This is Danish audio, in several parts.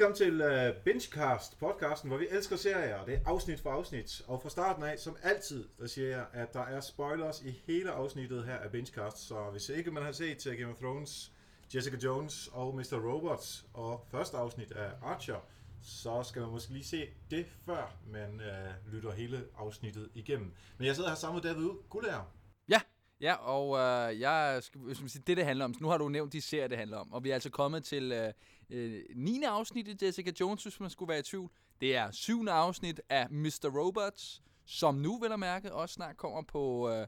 Velkommen til øh, uh, Bingecast, podcasten, hvor vi elsker serier, og det er afsnit for afsnit. Og fra starten af, som altid, der siger jeg, at der er spoilers i hele afsnittet her af Bingecast. Så hvis ikke man har set uh, Game of Thrones, Jessica Jones og Mr. Robots og første afsnit af Archer, så skal man måske lige se det før man uh, lytter hele afsnittet igennem. Men jeg sidder her sammen med David Gullager. Ja, ja, og øh, jeg skal, skal man siger, det, det handler om. Så nu har du nævnt de serier, det handler om. Og vi er altså kommet til øh, øh, 9. afsnit i Jessica Jones, hvis man skulle være i tvivl. Det er 7. afsnit af Mr. Robots, som nu, vil jeg mærke, også snart kommer på øh,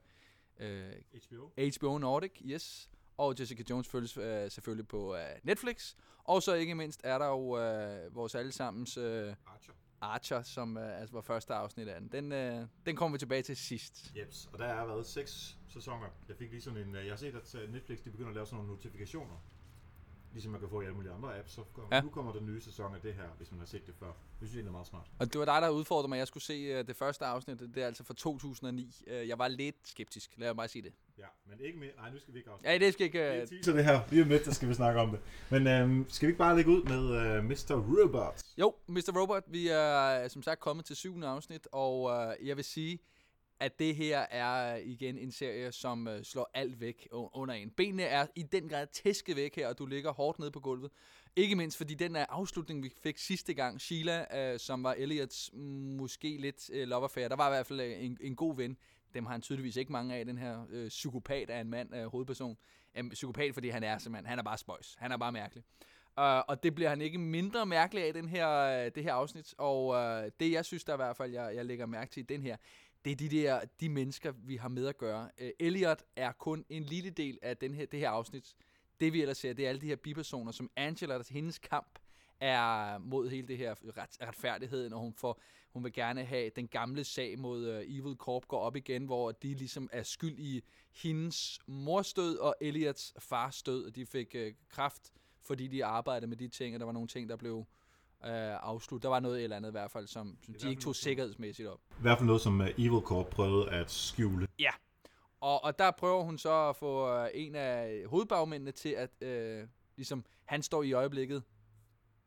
øh, HBO. HBO Nordic, yes. Og Jessica Jones følges øh, selvfølgelig på øh, Netflix. Og så ikke mindst er der jo øh, vores allesammens øh, Archer. Archer, som øh, altså var første afsnit af den. Den, øh, den kommer vi tilbage til sidst. Jeps, og der har været seks sæsoner. Jeg fik lige sådan en, øh, jeg har set, at øh, Netflix de begynder at lave sådan nogle notifikationer. Ligesom man kan få i alle mulige andre apps, så kommer, Ja. nu kommer der nye sæson af det her, hvis man har set det før. Det synes jeg er meget smart. Og det var dig, der udfordrede mig, at jeg skulle se øh, det første afsnit. Det er altså fra 2009. Øh, jeg var lidt skeptisk, lad mig bare sige det. Ja, men ikke mere. Nej, nu skal vi ikke afslutte. Ja, det skal ikke... Øh, Så det her, lige om lidt, der skal vi snakke om det. Men øhm, skal vi ikke bare lægge ud med øh, Mr. Robot? jo, Mr. Robot, vi er som sagt kommet til syvende afsnit, og øh, jeg vil sige, at det her er øh, igen en serie, som øh, slår alt væk under en. Benene er i den grad tæsket væk her, og du ligger hårdt nede på gulvet. Ikke mindst fordi den er afslutning, vi fik sidste gang, Sheila, øh, som var Elliots mm, måske lidt øh, love affair. Der var i hvert fald øh, en, en god ven. Dem har han tydeligvis ikke mange af, den her øh, psykopat af en mand, øh, hovedperson. Jamen, psykopat, fordi han er simpelthen, han er bare spøjs. Han er bare mærkelig. Uh, og det bliver han ikke mindre mærkelig af i den her, uh, det her afsnit. Og uh, det, jeg synes, der i hvert fald, jeg, jeg lægger mærke til i den her, det er de der de mennesker, vi har med at gøre. Uh, Elliot er kun en lille del af den her, det her afsnit. Det vi ellers ser, det er alle de her bipersoner, som Angela, der hendes kamp er mod hele det her ret, retfærdigheden, og hun, får, hun vil gerne have den gamle sag mod uh, Evil Corp går op igen, hvor de ligesom er skyld i hendes mors død og Elliots fars død, og de fik uh, kraft, fordi de arbejdede med de ting, og der var nogle ting, der blev uh, afsluttet. Der var noget eller andet i hvert fald, som, som de ikke tog sikkerhedsmæssigt op. I hvert fald noget, som uh, Evil Corp prøvede at skjule. Ja, og, og der prøver hun så at få øh, en af hovedbagmændene til at, øh, ligesom, han står i øjeblikket,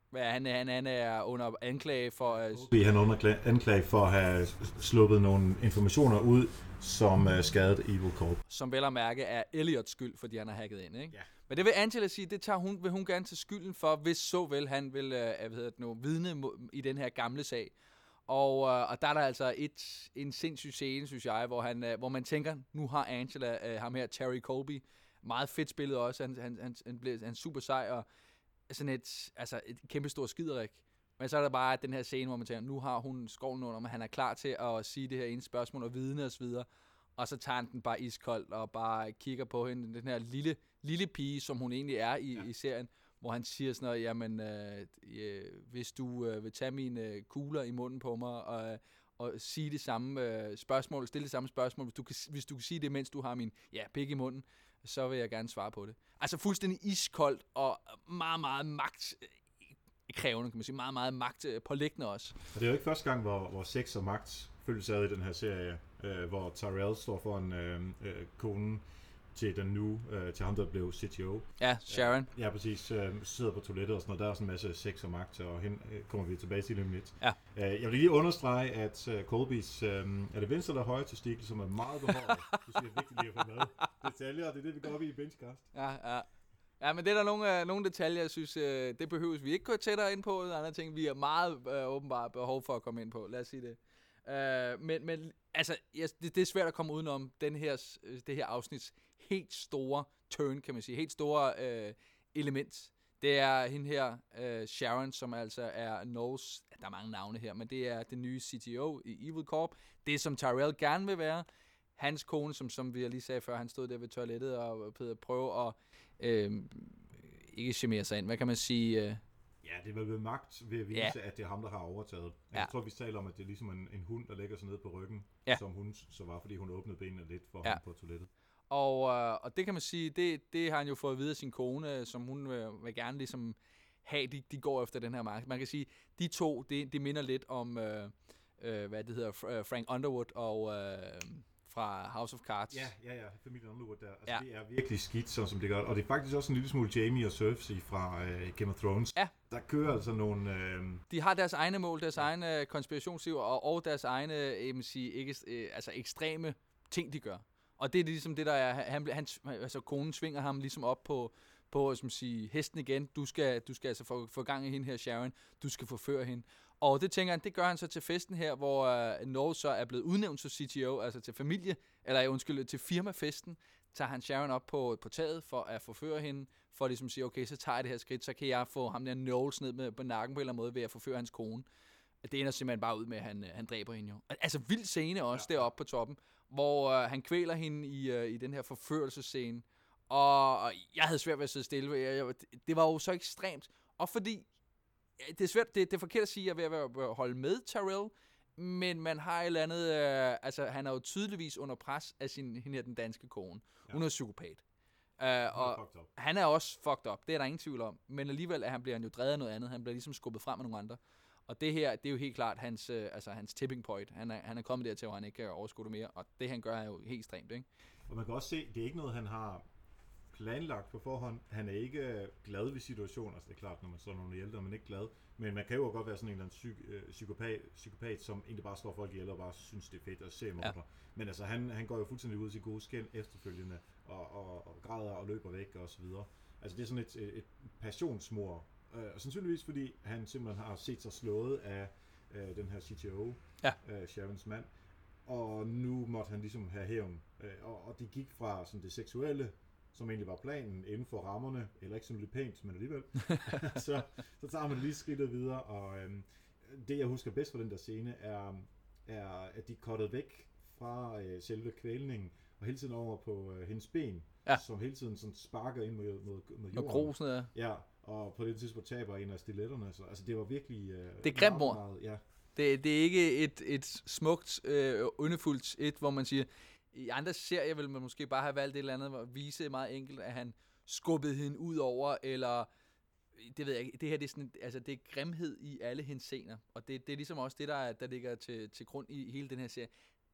hvad han, han, han er under anklage for, øh, han er under anklage for at have sluppet nogle informationer ud, som uh, skadede Evil Corp. som vel at mærke er Elliots skyld, fordi han har hacket ind, ikke? Ja. Men det vil Angela sige, det tager hun, vil hun gerne til skylden for, hvis så vel han vil øh, øh, hvad hedder det nu, vidne i den her gamle sag. Og, øh, og der er der altså et, en sindssyg scene, synes jeg, hvor, han, øh, hvor man tænker, nu har Angela, øh, ham her, Terry Colby, meget fedt spillet også, han, han, han, han, blev, han er super sej, og sådan et, altså et kæmpe stort skiderik. Men så er der bare den her scene, hvor man tænker, nu har hun skoven under, men han er klar til at sige det her ene spørgsmål og vidne og så videre. Og så tager han den bare iskold og bare kigger på hende, den her lille, lille pige, som hun egentlig er i, ja. i serien, hvor han siger sådan noget, jamen, øh, øh, hvis du øh, vil tage mine øh, kugler i munden på mig, og, og sige det samme øh, spørgsmål, stille det samme spørgsmål, hvis du, kan, hvis du kan sige det, mens du har min ja, pik i munden, så vil jeg gerne svare på det. Altså fuldstændig iskoldt og meget, meget magt krævende, kan man sige. Meget, meget magt øh, pålæggende også. Og det er jo ikke første gang, hvor, hvor sex og magt følges ad i den her serie, øh, hvor Tyrell står for en øh, øh, konen til den nu, øh, til ham, der blev CTO. Ja, Sharon. Ja, præcis. Øh, sidder på toilettet og sådan noget. Der er også en masse sex og magt, og hen øh, kommer vi tilbage til lige om lidt. Ja. Øh, jeg vil lige understrege, at øh, Colbys, øh, er det venstre eller højre testikel, som er meget behåret. det synes jeg er vigtigt lige at få med. Detaljer, og det er det, vi går op i i Benchcast. Ja, ja. Ja, men det er der nogle, øh, nogle detaljer, jeg synes, øh, det behøves vi ikke gå tættere ind på. Er andre ting, vi har meget øh, åbenbart behov for at komme ind på. Lad os sige det. Øh, men, men altså, yes, det, det er svært at komme udenom den her, øh, det her afsnits helt store turn, kan man sige. Helt store øh, element. Det er hende her, øh, Sharon, som altså er Norges, der er mange navne her, men det er den nye CTO i Evil Corp. Det, som Tyrell gerne vil være. Hans kone, som, som vi lige sagde før, han stod der ved toilettet og prøvede at prøve at øh, ikke chimere sig ind. Hvad kan man sige? Øh, Ja, det er vel ved magt ved at vise, ja. at det er ham, der har overtaget. Jeg Ja. tror, vi taler om, at det er ligesom en, en hund, der lægger sig ned på ryggen, Ja. som hun så var, fordi hun åbnede benene lidt for Ja. ham på toilettet. Og, øh, og det kan man sige, det, det har han jo fået at vide af sin kone, som hun øh, vil gerne ligesom have, de, de går efter den her marked. Man kan sige, de to, det, det minder lidt om, øh, øh, hvad det hedder, øh, Frank Underwood og øh, fra House of Cards. Ja, ja, ja, familien Underwood der. Altså, Ja. ja. det er virkelig skidt, sådan som det gør. Og det er faktisk også en lille smule Jamie og Cersei fra øh, Game of Thrones. Ja. Der kører altså nogle... Øh, De har deres egne mål, deres egne øh, konspirationsiver og, og deres egne øh, jeg sige, ikke, øh, altså ekstreme ting, de gør. Og det er ligesom det, der er, han, han, altså konen svinger ham ligesom op på, på som sige, hesten igen. Du skal, du skal altså få, få gang i hende her, Sharon. Du skal forføre hende. Og det tænker han, det gør han så til festen her, hvor uh, Norge så er blevet udnævnt som CTO, altså til familie, eller ja, undskyld, til firmafesten, tager han Sharon op på, på taget for at forføre hende, for ligesom at sige, okay, så tager jeg det her skridt, så kan jeg få ham der Knowles ned med, på nakken på en eller anden måde ved at forføre hans kone. Det ender simpelthen bare ud med, at han, øh, han dræber hende jo. Al- Altså vild scene også ja. deroppe på toppen, hvor øh, han kvæler hende i, øh, i den her forførelsescene. Og, og jeg havde svært ved at sidde stille. Jeg, jeg, det- var jo så ekstremt. Og fordi, det er svært, det, det er forkert at sige, at jeg er ved at, holde med Tyrell, men man har et eller andet, øh, altså han er jo tydeligvis under pres af sin, hende her, den danske kone. Ja. Hun er psykopat. Uh, og han er også fucked up, det er der ingen tvivl om. Men alligevel er han, bliver han jo drevet af noget andet. Han bliver ligesom skubbet frem af nogle andre. Og det her, det er jo helt klart hans, øh, altså hans tipping point. Han er, han er kommet dertil, hvor han ikke kan overskue det mere. Og det han gør er jo helt ekstremt, ikke? Og man kan også se, det er ikke noget, han har planlagt på forhånd. Han er ikke øh, glad ved situationen. Altså det er klart, når man så er nogle ældre, man er ikke glad. Men man kan jo godt være sådan en eller anden psyk, øh, psykopat, psykopat, som egentlig bare slår folk ihjel og bare synes, det er fedt at se mordre. Ja. Men altså, han, han går jo fuldstændig ud til gode skænd efterfølgende, og, og, og græder og løber væk og så videre. Altså det er sådan et, et, et passionsmor. Øh, og sandsynligvis fordi han simpelthen har set sig slået af øh, den her CTO, Ja. øh, Sharons mand. Og nu måtte han ligesom have hævn. Øh, og, og det gik fra sådan det seksuelle, som egentlig var planen, inden for rammerne, eller ikke sådan lidt pænt, men alligevel, så, så tager man lige skridtet videre, og øhm, det jeg husker bedst fra den der scene, er, er at de cuttet væk fra øh, selve kvælningen, og hele tiden over på øh, hendes ben, Ja. som hele tiden sådan sparker ind mod, mod, mod Og jorden. grusen er... Ja, og på det tidspunkt taber en af stiletterne, så altså det var virkelig... Øh, Det er grimt meget, mord. Ja, Det, det er ikke et, et smukt, øh, yndefuldt et, hvor man siger, i andre serier vil man måske bare have valgt et eller andet, at vise meget enkelt, at han skubbede hende ud over, eller det ved jeg ikke, det her det er sådan, altså det er grimhed i alle hendes scener, og det, det er ligesom også det, der, er- der ligger til, til grund i hele den her serie.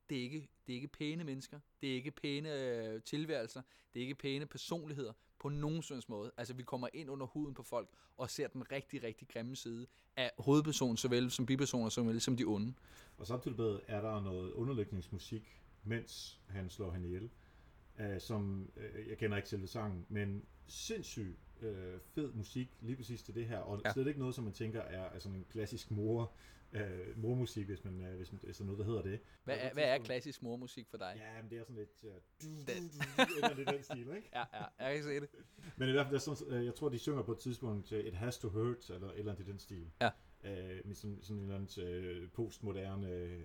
Det er ikke, det er ikke pæne mennesker, det er ikke pæne øh, tilværelser, det er ikke pæne personligheder på nogen sådan måde. Altså vi kommer ind under huden på folk og ser den rigtig, rigtig grimme side af hovedpersonen såvel som bipersoner såvel som de onde. Og samtidig med er der noget underlægningsmusik, mens han slår hende ihjel, øh, som, øh, jeg kender ikke selve sangen, men sindssygt øh, fed musik lige præcis til det her, og Ja. slet ikke noget, som man tænker er, er sådan en klassisk mor, øh, mormusik, hvis, man, øh, hvis, man, hvis der er noget, der hedder det. Hvad er, hvad er klassisk mormusik for dig? Ja, men det er sådan lidt... Uh, du, du, Den. du, eller det er den stil, ikke? ja, ja jeg kan se det. Men i hvert fald, der er sådan, øh, jeg tror, de synger på et tidspunkt, øh, It Has To Hurt, eller eller andet i den stil. Ja. Øh, med sådan, sådan en eller anden øh, postmoderne øh,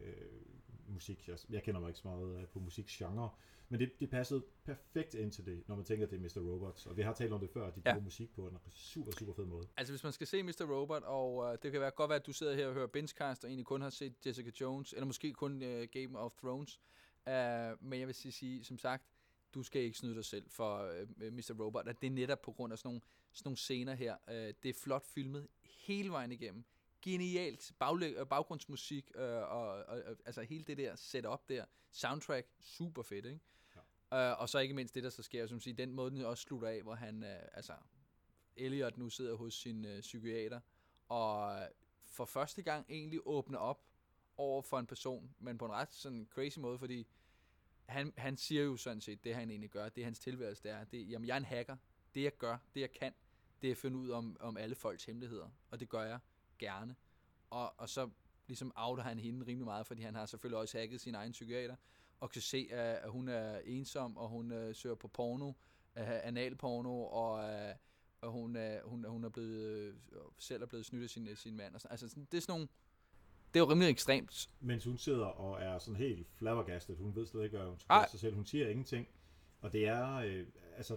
musik. Jeg, jeg kender mig ikke så meget øh, på musikgenre, men det, det passede perfekt ind til det, når man tænker, at det er Mr. Robot. Og vi har talt om det før, at de Ja. bruger musik på en super, super fed måde. Altså hvis man skal se Mr. Robot, og øh, det kan være godt være, at du sidder her og hører Benchcast, og egentlig kun har set Jessica Jones, eller måske kun øh, Game of Thrones. Uh, men jeg vil sige, som sagt, du skal ikke snyde dig selv for øh, Mr. Robot, at det er netop på grund af sådan nogle, sådan nogle scener her. Uh, det er flot filmet hele vejen igennem. Genialt baglæg, øh, baggrundsmusik, øh, og, og, og altså hele det der setup der. Soundtrack, super fedt, ikke? Ja. Uh, og så ikke mindst det, der så sker, som siger, den måde, den også slutter af, hvor han, uh, altså, Elliot nu sidder hos sin øh, psykiater, og for første gang egentlig åbner op over for en person, men på en ret sådan crazy måde, fordi han, han siger jo sådan set, det han egentlig gør, det er hans tilværelse, det er, det, jamen jeg er en hacker, det jeg gør, det jeg kan, det er at finde ud om, om alle folks hemmeligheder, og det gør jeg gerne. Og, og så ligesom outer han hende rimelig meget, fordi han har selvfølgelig også hacket sin egen psykiater, og kan se, at, hun er ensom, og hun øh, søger på porno, øh, analporno, og, øh, og hun, er, hun, hun er blevet, øh, selv er blevet snydt af sin, sin mand. Og sådan. Altså, sådan, det er sådan nogle, det er jo rimelig ekstremt. Mens hun sidder og er sådan helt flabbergastet. Hun ved slet ikke, hvad hun skal sig selv. Hun siger ingenting. Og det er, øh, altså,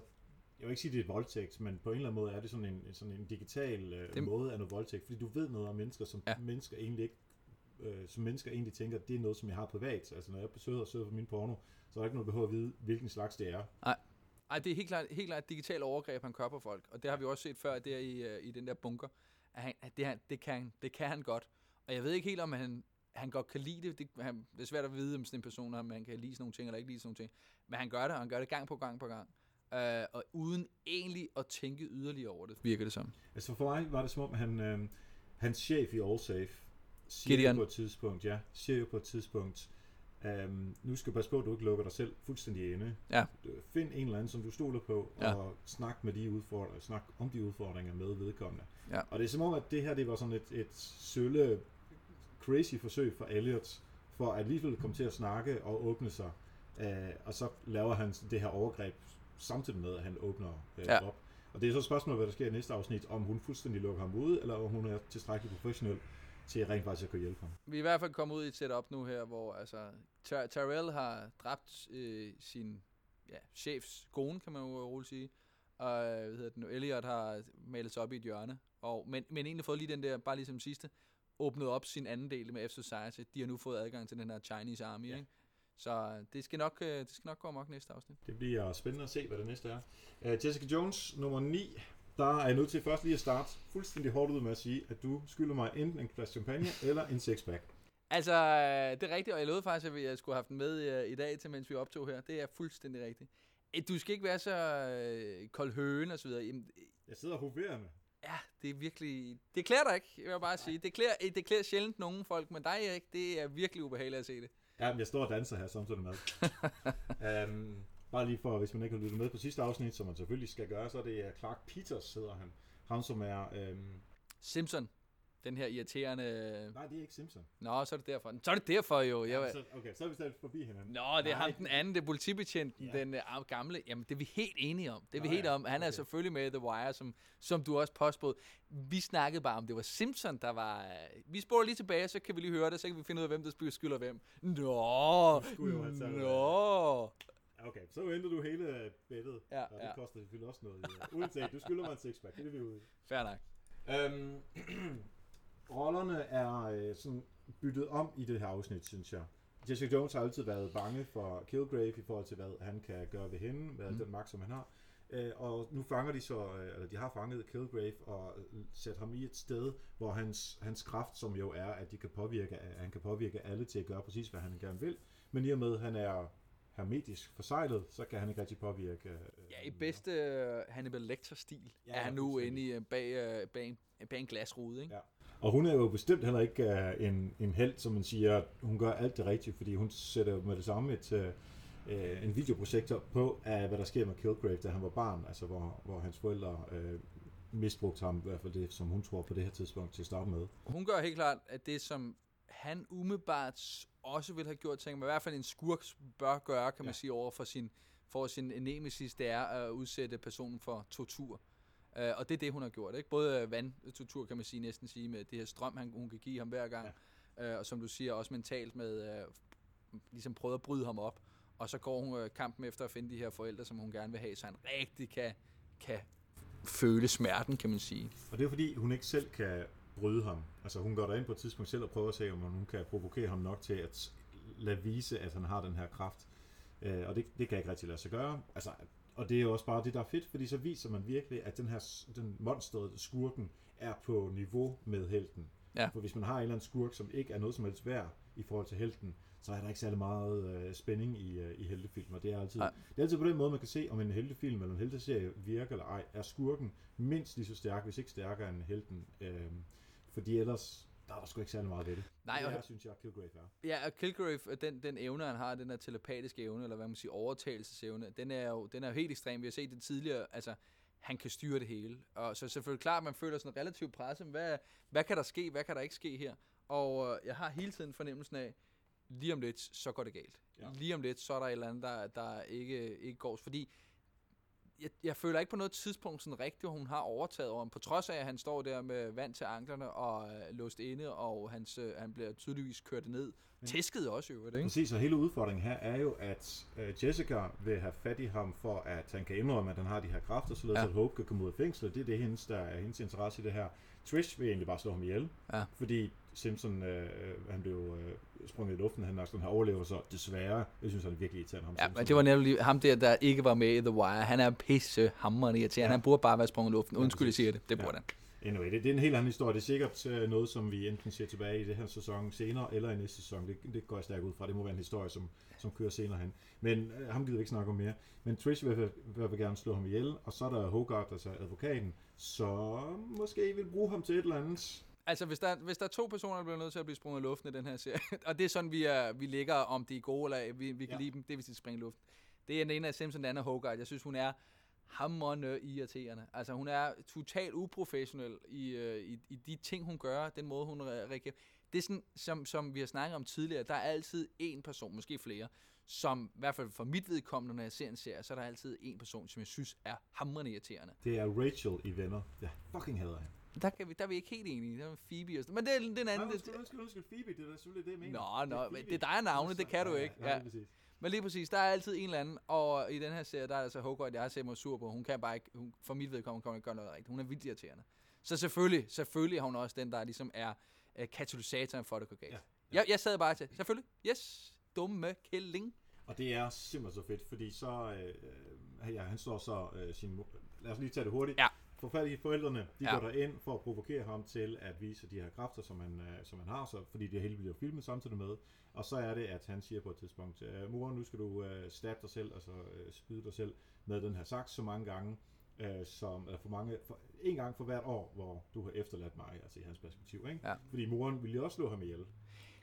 jeg vil ikke sige, det er et voldtægt, men på en eller anden måde er det sådan en, sådan en digital øh, Det- måde af noget voldtægt, fordi du ved noget om mennesker, som Ja. mennesker egentlig ikke øh, som mennesker egentlig tænker, det er noget, som jeg har privat. Altså, når jeg besøger og søger på min porno, så er der ikke noget behov at vide, hvilken slags det er. Ej, det er helt klart, helt klart et digitalt overgreb, han gør på folk. Og det har vi også set før der i, øh, i den der bunker. At han, at det, han, det, kan, han- det kan han godt. Og jeg ved ikke helt, om han, han godt kan lide det. Det, han, det er svært at vide, om sådan en person, om han kan lide sådan nogle ting, eller ikke lide sådan nogle ting. Men han gør det, og han gør det gang på gang på gang. Øh, og uden egentlig at tænke yderligere over det, virker det som. Altså for mig var det som om, han, øh, hans chef i Allsafe siger Gideon. på et tidspunkt, ja, siger jo på et tidspunkt, øhm, nu skal du passe på, at du ikke lukker dig selv fuldstændig inde. Ja. Du- Find en eller anden, som du stoler på, Ja. og snak, med de udfordringer, snak om de udfordringer med vedkommende. Ja. Og det er som om, at det her det var sådan et, et sølle, crazy forsøg for Elliot, for at alligevel komme til at snakke og åbne sig. Øh, og så laver han det her overgreb samtidig med, at han åbner øh, Ja. op. Og det er så et spørgsmål, hvad der sker i næste afsnit, om hun fuldstændig lukker ham ud, eller om hun er tilstrækkeligt professionel til rent faktisk at kunne hjælpe ham. Vi er i hvert fald kommet ud i et setup nu her, hvor altså, Ty- Tyrell har dræbt øh, sin ja, chefs kone, kan man jo roligt sige. Og hvad hedder det nu, Elliot har malet sig op i et hjørne. Og, men, men egentlig fået lige den der, bare ligesom sidste, åbnet op sin anden del med F Society. De har nu fået adgang til den her Chinese Army, ja. ikke? Så øh, det skal nok, øh, det skal nok gå amok næste afsnit. Det bliver spændende at se, hvad det næste er. Uh, Jessica Jones, nummer 9. Der er jeg nødt til først lige at starte fuldstændig hårdt ud med at sige, at du skylder mig enten en glas champagne eller en sixpack. Altså, det er rigtigt, og jeg lovede faktisk, at jeg skulle have haft den med i dag, til mens vi optog her. Det er fuldstændig rigtigt. Du skal ikke være så kold høen og så videre. Jamen, Jeg sidder hoverende. Ja, det er virkelig... Det klæder dig ikke, vil jeg bare sige. Det klæder, det klæder sjældent nogen folk, men dig, Erik, det er virkelig ubehageligt at se det. Ja, men jeg står og danser her samtidig med. um, bare lige for, hvis man ikke har lyttet med på sidste afsnit, som man selvfølgelig skal gøre, så er det uh, Clark Peters, hedder han. Han som er... Um, Simpson, den her irriterende... nej, det er ikke Simpson. Nå, så er det derfor. Så er det derfor jo. Jeg... Ja, så, okay, så er vi stadig forbi hinanden. Nå, det er Nej. ham den anden, det er politibetjenten, Ja. den uh, gamle. Jamen, det er vi helt enige om. Det er vi Nå, helt ja, om. Han er okay. selvfølgelig med i The Wire, som, som du også påspåede. Vi snakkede bare om, det var Simpson, der var... Uh, vi spoler lige tilbage, så kan vi lige høre det, så kan vi finde ud af, hvem der skylder hvem. Nå, nå. Okay, så ændrer du hele beddet, Ja, og det ja. koster selvfølgelig også noget. Uanset, du skylder mig en sixpack, det er det, vi er ude i. Fair nok. Øhm, rollerne er øh, sådan byttet om i det her afsnit, synes jeg. Jessica Jones har altid været bange for Kilgrave i forhold til, hvad han kan gøre ved hende, med mm. den magt, som han har. Øh, og nu fanger de så, øh, eller de har fanget Kilgrave og øh, sat ham i et sted, hvor hans, hans kraft, som jo er, at de kan påvirke, at han kan påvirke alle til at gøre præcis, hvad han gerne vil. Men i og med, at han er hermetisk forsejlet, så kan han ikke rigtig påvirke... Øh, Ja, i bedste uh, Hannibal Lecter-stil Ja, er han nu inde i, uh, bag, uh, bag, en, bag en glasrude, ikke? Ja. Og hun er jo bestemt heller ikke uh, en, en held, som man siger, hun gør alt det rigtige, fordi hun sætter med det samme et, uh, en videoprojektor på, af hvad der sker med Kilgrave, da han var barn, altså hvor, hvor hans forældre uh, misbrugte ham, i hvert fald det, som hun tror på det her tidspunkt til at starte med. Hun gør helt klart, at det som han umiddelbart også ville have gjort, tænker man, i hvert fald en skurk bør gøre, kan man Ja. sige, over for sin, for sin nemesis, det er at udsætte personen for tortur. Uh, og det er det, hun har gjort. Ikke? Både vandtortur, kan man sige, næsten sige, med det her strøm, han, hun kan give ham hver gang. Ja. Uh, og som du siger, også mentalt med, uh, ligesom prøvet at bryde ham op. Og så går hun uh, kampen efter at finde de her forældre, som hun gerne vil have, så han rigtig kan, kan føle smerten, kan man sige. Og det er fordi, hun ikke selv kan bryde ham. Altså hun går derind på et tidspunkt selv og prøver at se, om hun kan provokere ham nok til at lade vise, at han har den her kraft. Øh, og det, det kan ikke rigtig lade sig gøre. Altså, og det er jo også bare det, der er fedt, fordi så viser man virkelig, at den her den monsteret, skurken, er på niveau med helten. Ja. For hvis man har en eller anden skurk, som ikke er noget som helst værd i forhold til helten, så er der ikke særlig meget øh, spænding i, øh, i heltefilm, og det er, altid, det er altid på den måde, man kan se, om en heltefilm eller en helteserie virker eller ej. Er skurken mindst lige så stærk, hvis ikke stærkere end helten? Øh, fordi ellers, der er der sgu ikke særlig meget ved det. Nej, det og- er, synes jeg, Kilgrave er. Ja, og Kilgrave, øh, den, den evne, han har, den der telepatiske evne, eller hvad man siger, overtagelsesevne, den er jo, den er jo helt ekstrem. Vi har set det tidligere, altså, han kan styre det hele. Og så selvfølgelig klart, man føler sådan relativt presset. men Hvad, hvad kan der ske? Hvad kan der ikke ske her? Og øh, jeg har hele tiden fornemmelsen af, lige om lidt, så går det galt. Ja. Lige om lidt, så er der et eller andet, der, der ikke, ikke går. Fordi jeg, jeg føler ikke på noget tidspunkt sådan rigtigt, at hun har overtaget over ham. På trods af, at han står der med vand til anklerne og øh, låst inde, og hans, øh, han bliver tydeligvis kørt ned. Tæsket også jo, ikke? Præcis, og hele udfordringen her er jo, at øh, Jessica vil have fat i ham for, at han kan indrømme, at han har de her kræfter, således ja. Ja. at Hope kan komme ud af fængslet. Det er det, hendes, der er hendes interesse i det her. Trish vil egentlig bare slå ham ihjel, Ja. fordi Simpson, øh, han blev øh, sprunget i luften, han sådan her overlever, så desværre, jeg synes, han er virkelig irriterende ham. Ja, Simpson. men det var nemlig ham der, der ikke var med i The Wire. Han er pisse hammerende irriterende. Ja. Ja. Han burde bare være sprunget i luften. Ja, Undskyld, jeg siger det. Det Ja. burde han. Anyway, det, det er en helt anden historie. Det er sikkert øh, noget, som vi enten ser tilbage i det her sæson senere, eller i næste sæson. Det, det går jeg stærkt ud fra. Det må være en historie, som, som kører senere hen. Men øh, ham gider vi ikke snakke om mere. Men Trish vil, vil, vil, vil gerne slå ham ihjel, og så er der Hogarth, altså advokaten, så måske vil bruge ham til et eller andet. Altså, hvis der, hvis der er to personer, der bliver nødt til at blive sprunget i luften i den her serie, og det er sådan, vi, er, vi ligger, om de er gode, eller vi, vi kan Ja. lide dem, det er, hvis de springer i luften. Det er den ene af Simpson, den anden er Hogarth. Jeg synes, hun er hammerende irriterende. Altså, hun er totalt uprofessionel i, øh, i, i de ting, hun gør, den måde, hun re- reagerer. Det er sådan, som, som vi har snakket om tidligere, der er altid en person, måske flere, som, i hvert fald for mit vedkommende, når jeg ser en serie, så er der altid en person, som jeg synes er hammerende irriterende. Det er Rachel i Venner. Jeg fucking hader hende. Der, kan vi, der er vi ikke helt enige. Der er Phoebe og sådan Men det er den anden. Nej, undskyld, undskyld, undskyld, Phoebe, det er da selvfølgelig det, jeg mener. Nå, Det er nå, Phoebe. det er dig navne, det kan du ikke. Ja, Ja. ja, præcis. Men lige præcis, der er altid en eller anden, og i den her serie, der er altså Hogarth, jeg har set mig sur på, hun kan bare ikke, hun, for mit vedkommende, kan hun ikke gøre noget rigtigt. Hun er vildt irriterende. Så selvfølgelig, selvfølgelig er hun også den, der ligesom er uh, katalysatoren for, at det går galt. Ja, Ja, Jeg, jeg sad bare til, selvfølgelig, yes, dumme kælling. Og det er simpelthen så fedt, fordi så, øh, øh, ja, han slår så øh, sin, lad os lige tage det hurtigt. Ja. I forældrene, de Ja. går derind for at provokere ham til at vise de her kræfter, som han, øh, som han har, så, fordi det hele bliver filmet samtidig med. Og så er det, at han siger på et tidspunkt, øh, mor, nu skal du øh, stabbe dig selv, altså øh, spide dig selv med den her saks så mange gange, øh, som, eller for mange, for, en gang for hvert år, hvor du har efterladt mig, altså i hans perspektiv. Ikke? Ja. Fordi moren ville også slå ham ihjel.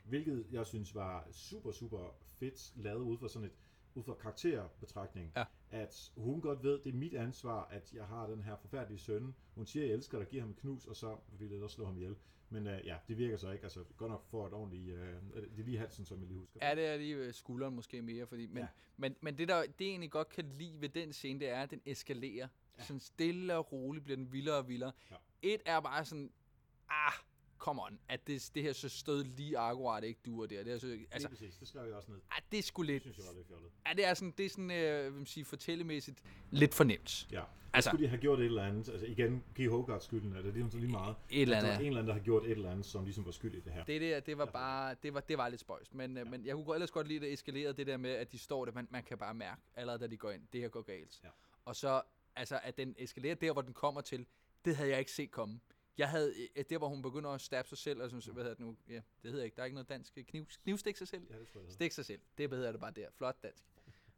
Hvilket jeg synes var super, super fedt lavet ud fra sådan et ud fra karakterbetragtning, Ja. at hun godt ved, det er mit ansvar, at jeg har den her forfærdelige søn. Hun siger, jeg elsker dig, giver ham et knus, og så vil jeg også slå ham ihjel. Men øh, ja, det virker så ikke. Altså, godt nok for et ordentligt... Øh, det er lige halsen, som jeg lige husker. Ja, det er lige øh, skulderen måske mere, fordi, men, Ja. men, men det, der, det jeg egentlig godt kan lide ved den scene, det er, at den eskalerer. Ja. Sådan stille og roligt bliver den vildere og vildere. Ja. Et er bare sådan, ah, come on, at det, det her så stød lige akkurat ikke duer der. Det er så, Altså, lige præcis, det skrev jeg også ned. ah, det er sgu Det lidt, synes jeg var lidt fjollet. ja, det er sådan, det er sådan, øh, hvad man sige, fortællemæssigt lidt for nemt. Ja. Altså- Skulle de have gjort et eller andet, altså igen, give Hogarth skylden, er det ligesom så lige meget. Et eller At der andet. en eller anden, der har gjort et eller andet, som ligesom var skyld i det her. Det der, det var bare, det var, det var lidt spøjst. Men, ja. men jeg kunne ellers godt lide, at det eskalerede det der med, at de står der, man, man kan bare mærke, allerede da de går ind, det her går galt. Ja. Og så, altså, at den eskalerer der, hvor den kommer til, det havde jeg ikke set komme. Jeg havde, øh, der hvor hun begynder at stabbe sig selv, og sådan, hvad hedder det nu, ja, det hedder ikke, der er ikke noget dansk, kniv, knivstik sig selv. Ja, det tror jeg. Stik sig selv. Det hedder det bare der. Flot dansk.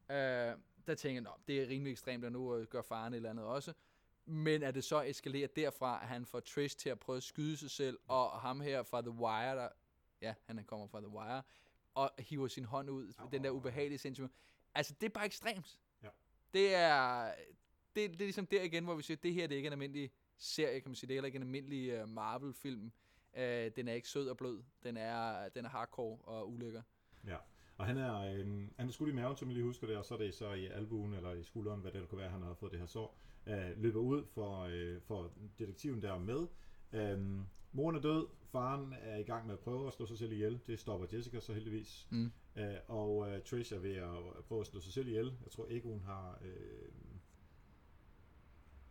Øh, der tænker jeg, det er rimelig ekstremt, og nu øh, gør faren et eller andet også. Men at det så eskalerer derfra, at han får Trish til at prøve at skyde sig selv, og ham her fra The Wire, der, ja, han kommer fra The Wire, og hiver sin hånd ud, Au, den der ubehagelige sentiment. Altså, det er bare ekstremt. Ja. Det er, det, det er ligesom der igen, hvor vi siger, det her det er ikke en almindelig serie, kan man sige. Det er heller ikke en almindelig uh, Marvel-film. Uh, den er ikke sød og blød. Den er, den er hardcore og ulækker. Ja, og han er, øh, han er skudt i maven, som jeg lige husker det, og så er det så i albuen eller i skulderen, hvad det kunne være, han har fået det her sår, øh, løber ud for, øh, for detektiven der med. Øh, moren er død, faren er i gang med at prøve at slå sig selv ihjel, det stopper Jessica så heldigvis. Mm. Øh, og øh, Trish er ved at prøve at slå sig selv ihjel. Jeg tror ikke, hun har... Øh,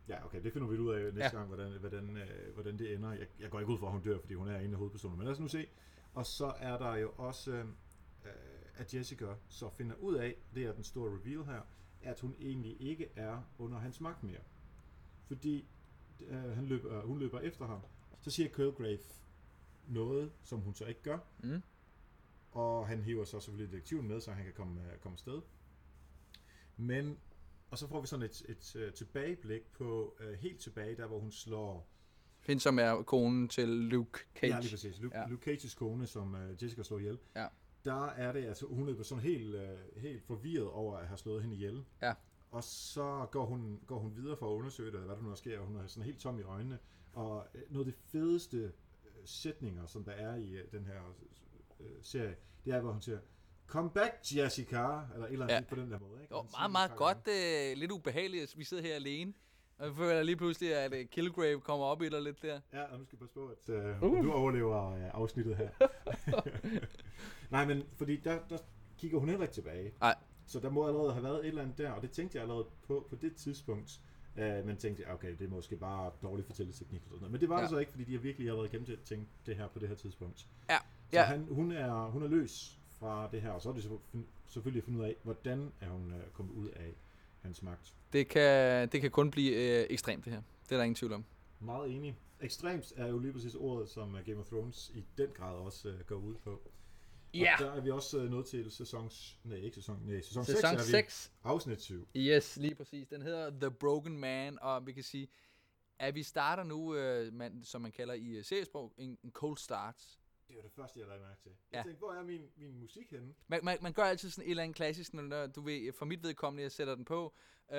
Ja, okay, det finder vi ud af næste ja. Gang, hvordan, hvordan, øh, hvordan det ender. Jeg, jeg går ikke ud fra, at hun dør, fordi hun er en af hovedpersonerne, men lad os nu se. Og så er der jo også, øh, at Jessica så finder ud af, det er den store reveal her, at hun egentlig ikke er under hans magt mere. Fordi øh, han løber, hun løber efter ham. Så siger Kilgrave noget, som hun så ikke gør, Mm. og han hiver så selvfølgelig detektiven med, så han kan komme, øh, komme afsted. Men, og så får vi sådan et, et, et tilbageblik på, uh, helt tilbage, der hvor hun slår, Hende, som er konen til Luke Cage. ja lige præcis, Luke, ja. Luke Cage's kone, som uh, Jessica slår ihjel. Ja. Der er det, altså hun løber sådan helt, uh, helt forvirret over at have slået hende ihjel. Ja. Og så går hun, går hun videre for at undersøge det, hvad der nu sker, og hun er sådan helt tom i øjnene. Og øh, noget af det fedeste øh, sætninger, som der er i øh, den her øh, serie, det er, hvor hun siger, Come back, Jessica, eller et eller andet Ja. på den der måde. Ikke? Jo, meget, meget godt. Øh, lidt ubehageligt, at vi sidder her alene. Og jeg føler lige pludselig, at øh, Kilgrave kommer op i dig lidt der. Ja, og nu skal jeg passe på, at øh, uh. du overlever øh, afsnittet her. Nej, men fordi der, der kigger hun heller ikke tilbage. Nej. Så der må allerede have været et eller andet der, og det tænkte jeg allerede på på det tidspunkt. Uh, men tænkte jeg, okay, det er måske bare dårlig fortælleteknik. Og sådan noget. Men det var. Ja. det så ikke, fordi de har virkelig allerede gennemtænkt det her på det her tidspunkt. Ja. Så Ja. han, hun, er, hun er løs fra det her, og så er det selvfølgelig fundet ud af, hvordan er hun uh, kommet ud af hans magt. Det kan, det kan kun blive øh, ekstremt, det her. Det er der ingen tvivl om. Meget enig. Ekstremt er jo lige præcis ordet, som øh, Game of Thrones i den grad også uh, går ud på. Ja. Og der er vi også uh, nået til sæsons... Nej, ikke sæson... Nej, sæson, Sæson 6 er vi. 6. Afsnit 7. Yes, lige præcis. Den hedder The Broken Man, og vi kan sige, at vi starter nu, øh, man, som man kalder i seriesprog, en, en cold start. Det var det første, jeg lagde mærke til. Jeg Ja. tænkte, hvor er min, min musik henne? Man, man, man gør altid sådan et eller andet klassisk, når- du ved, for mit vedkommende, jeg sætter den på. Øh,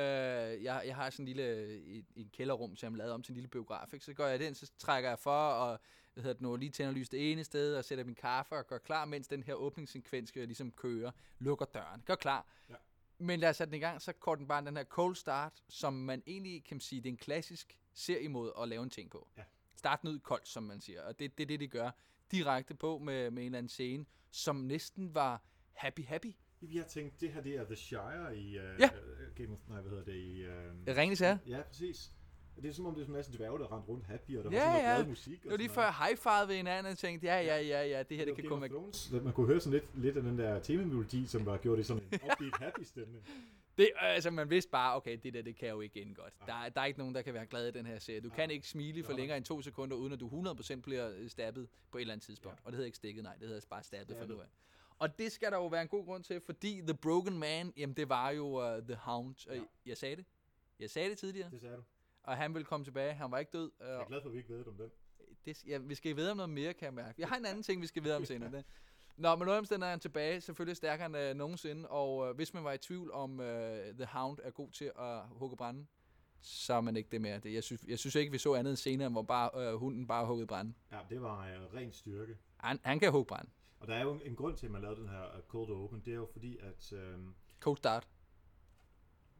jeg, jeg har sådan en lille et, et kælderrum, som jeg har lavet om til en lille biograf. Ikke? Så gør jeg den, så trækker jeg for, og hvad hedder det nu, lige tænder lys det ene sted, og sætter min kaffe og gør klar, mens den her åbningssekvens ligesom køre, lukker døren, gør klar. Ja. Men lad os sætte den i gang, så går den bare den her cold start, som man egentlig kan sige, det er en klassisk seriemåde at lave en ting på. Ja. Start ud koldt, som man siger, og det, det er det, de gør direkte på med, med en eller anden scene, som næsten var happy happy. Vi har tænkt, det her det er The Shire i uh, Ja. Game of... Nej, hvad hedder det? I, uh, Ringenes Herre. Ja, præcis. Det er som om, det er sådan en masse dværge, der rendte rundt happy, og der Ja, var sådan noget ja. glad musik. Det var lige før jeg high ved hinanden og tænkte, ja, ja, ja, ja, det her, det kan Game komme Thrones. Man kunne høre sådan lidt, lidt af den der temamelodi, som var gjort i sådan en upbeat happy stemning. Det, altså, man vidste bare, okay, det der, det kan jo ikke ende godt. Der, er- der er ikke nogen, der kan være glad i den her serie. Du kan ikke smile for længere end to sekunder, uden at du 100% bliver øh, stabbet på et eller andet tidspunkt. Og det hedder ikke stikket, nej, det hedder bare stabbet for nu af. Og det skal der jo være en god grund til, fordi The Broken Man, jamen det var jo uh, The Hound. Og Ja. jeg sagde det. Jeg sagde det tidligere. Det sagde du. Og han ville komme tilbage. Han var ikke død. Jeg er glad for, at vi ikke ved om den. det, ja, vi skal vide om noget mere, kan jeg mærke. Jeg har en anden ting, vi skal vide om senere. Det. Nå, men noget er han tilbage, selvfølgelig stærkere end øh, nogensinde, og øh, hvis man var i tvivl om øh, The Hound er god til at hugge brænde, så er man ikke det mere. Det, jeg, synes, jeg synes ikke, vi så andet end senere, hvor bare, øh, hunden bare huggede brænde. Ja, det var uh, ren styrke. Han, han kan hugge brænde. Og der er jo en, en grund til, at man lavede den her uh, Cold Open. Det er jo fordi, at... øhm, Cold start.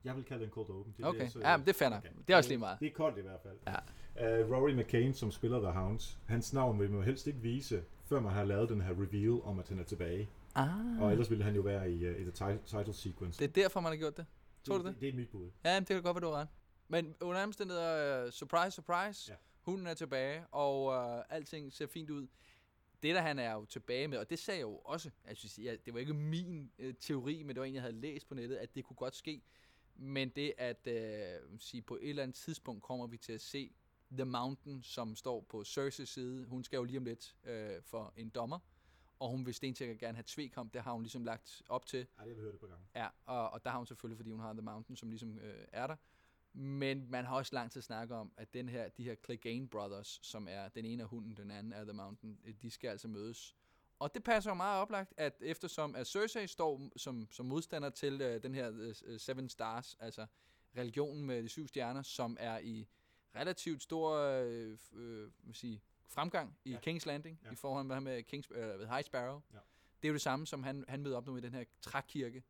jeg vil kalde det en Cold Open. Det er Okay, det, så- ja, men det fair nok. Det er også lige meget. Det er koldt i hvert fald. Ja. Uh, Rory McCain, som spiller The Hound, hans navn vil man helst ikke vise, før man har lavet den her reveal om, at han er tilbage. Ah, Og ellers ville han jo være i, uh, i the title, sequence. det er derfor, man har gjort det. Tror du det? Det, det er mit bud. Ja, men det kan godt være, du har ret. Men under omstændigheder, uh, surprise, surprise, Ja. hunden er tilbage, og uh, alting ser fint ud. Det, der han er jo tilbage med, og det sagde jeg jo også, altså, jeg, det var ikke min uh, teori, men det var en, jeg havde læst på nettet, at det kunne godt ske. Men det, at uh, sige, på et eller andet tidspunkt kommer vi til at se The Mountain, som står på Cersei's side. Hun skal jo lige om lidt uh, for en dommer, og hun vil stensikkert gerne have tvekamp. Det har hun ligesom lagt op til. Ej, det har vi hørt et par gange. Ja, og, og der har hun selvfølgelig, fordi hun har The Mountain, som ligesom øh, er der. Men man har også lang tid snakket om, at den her, de her Clegane Brothers, som er den ene af hunden, den anden er The Mountain, øh, de skal altså mødes. Og det passer jo meget oplagt, at eftersom at Cersei står som, som modstander til øh, den her øh, Seven Stars, altså religionen med de syv stjerner, som er i relativt stor øh, øh, sige, fremgang i Ja. King's Landing, Ja. i forhold med, med Kings, øh, High Sparrow. Ja. Det er jo det samme, som han, han møder op nu i den her trækirke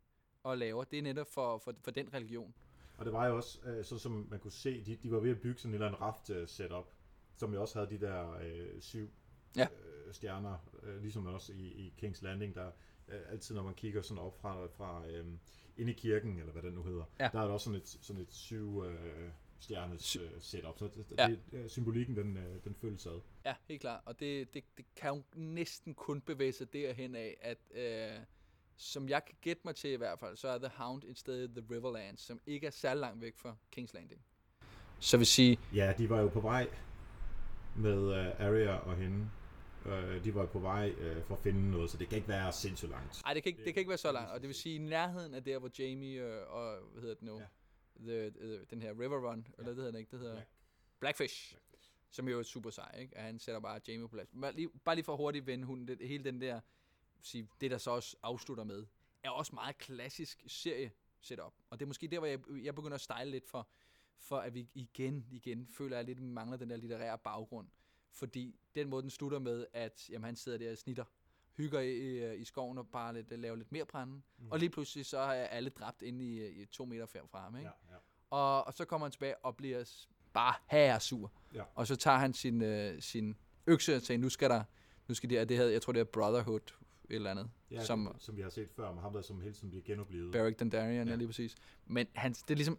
og laver. Det er netop for, for, for den religion. Og det var jo også, øh, så som man kunne se, de, de var ved at bygge sådan en eller anden raft øh, setup, som jo også havde de der øh, syv Ja. øh, stjerner, øh, ligesom også i, i King's Landing, der øh, altid når man kigger sådan op fra, fra øh, ind i kirken, eller hvad det nu hedder, Ja. der er der også sådan et, sådan et syv øh, stjernes øh, setup, så det, Ja. det, øh, symbolikken den, øh, den følges ad. Ja, helt klart. Og det, det, det kan jo næsten kun bevæge sig derhen af, at øh, som jeg kan gætte mig til i hvert fald, så er The Hound et sted i The Riverlands, som ikke er særlig langt væk fra King's Landing. Så vil sige, Ja, de var jo på vej med øh, Arya og hende. Øh, de var jo på vej øh, for at finde noget, så det kan ikke være sindssygt langt. nej, det kan, ikke, det kan ikke være så langt. Og det vil sige, i nærheden af der, hvor Jamie øh, og, hvad hedder det nu, Ja. The, the, den her River Run, eller det hedder den ikke, det hedder Black- Blackfish, som jo er super sej, ikke? At han sætter bare Jamie på plads. Bare lige, bare lige for hurtigt vende hunden, det, hele den der, sige, det der så også afslutter med, er også meget klassisk serie setup. Og det er måske der, hvor jeg, jeg begynder at style lidt for, for at vi igen, igen føler, at jeg lidt mangler den der litterære baggrund. Fordi den måde, den slutter med, at jamen, han sidder der og snitter, hygger i, i, i skoven og bare lidt, laver lidt mere brænde. Mm. Og lige pludselig så er alle dræbt inde i, i to meter fra fra ham. Ikke? Ja, ja. Og, og så kommer han tilbage og bliver bare her sur. Ja. Og så tager han sin, øh, sin økse og siger, nu skal der, nu skal det, det hedder, jeg tror det er Brotherhood, et eller andet, Ja, som som, som vi har set før, med ham der som hele tiden bliver genoplevet. Beric Dondarrion. Ja. ja lige præcis. Men han, det er ligesom,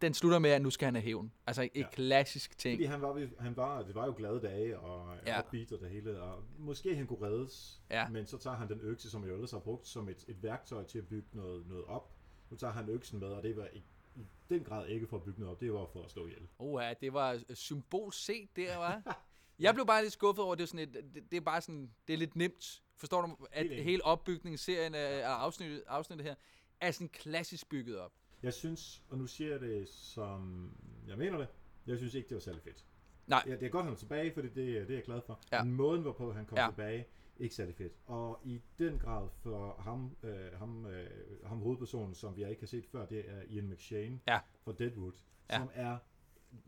den slutter med, at nu skal han have hævn. Altså et Ja. ja. klassisk ting. Fordi han var, han var, det var jo glade dage, og Ja. ja. upbeat og det hele, og måske han kunne reddes, Ja. men så tager han den økse, som jeg ellers har brugt som et, et værktøj til at bygge noget, noget op. Nu tager han øksen med, og det var i, i den grad ikke for at bygge noget op, det var for at slå ihjel. Oha, det var øh, symbol set der, var. Jeg blev bare lidt skuffet over, det er, sådan et, det, det er bare sådan, det er lidt nemt. Forstår du, at hele opbygningsserien af, af afsnittet, afsnittet her, er sådan klassisk bygget op. Jeg synes, og nu siger jeg det som jeg mener det, jeg synes ikke, det var særlig fedt. Nej. Ja, det er godt, han er tilbage, for det, det er jeg glad for. Ja. Men måden, hvorpå han kom Ja. tilbage, ikke særlig fedt. Og i den grad for ham, øh, ham, øh, ham hovedpersonen, som vi ikke har set før, det er Ian McShane Ja. fra Deadwood, Ja. som er,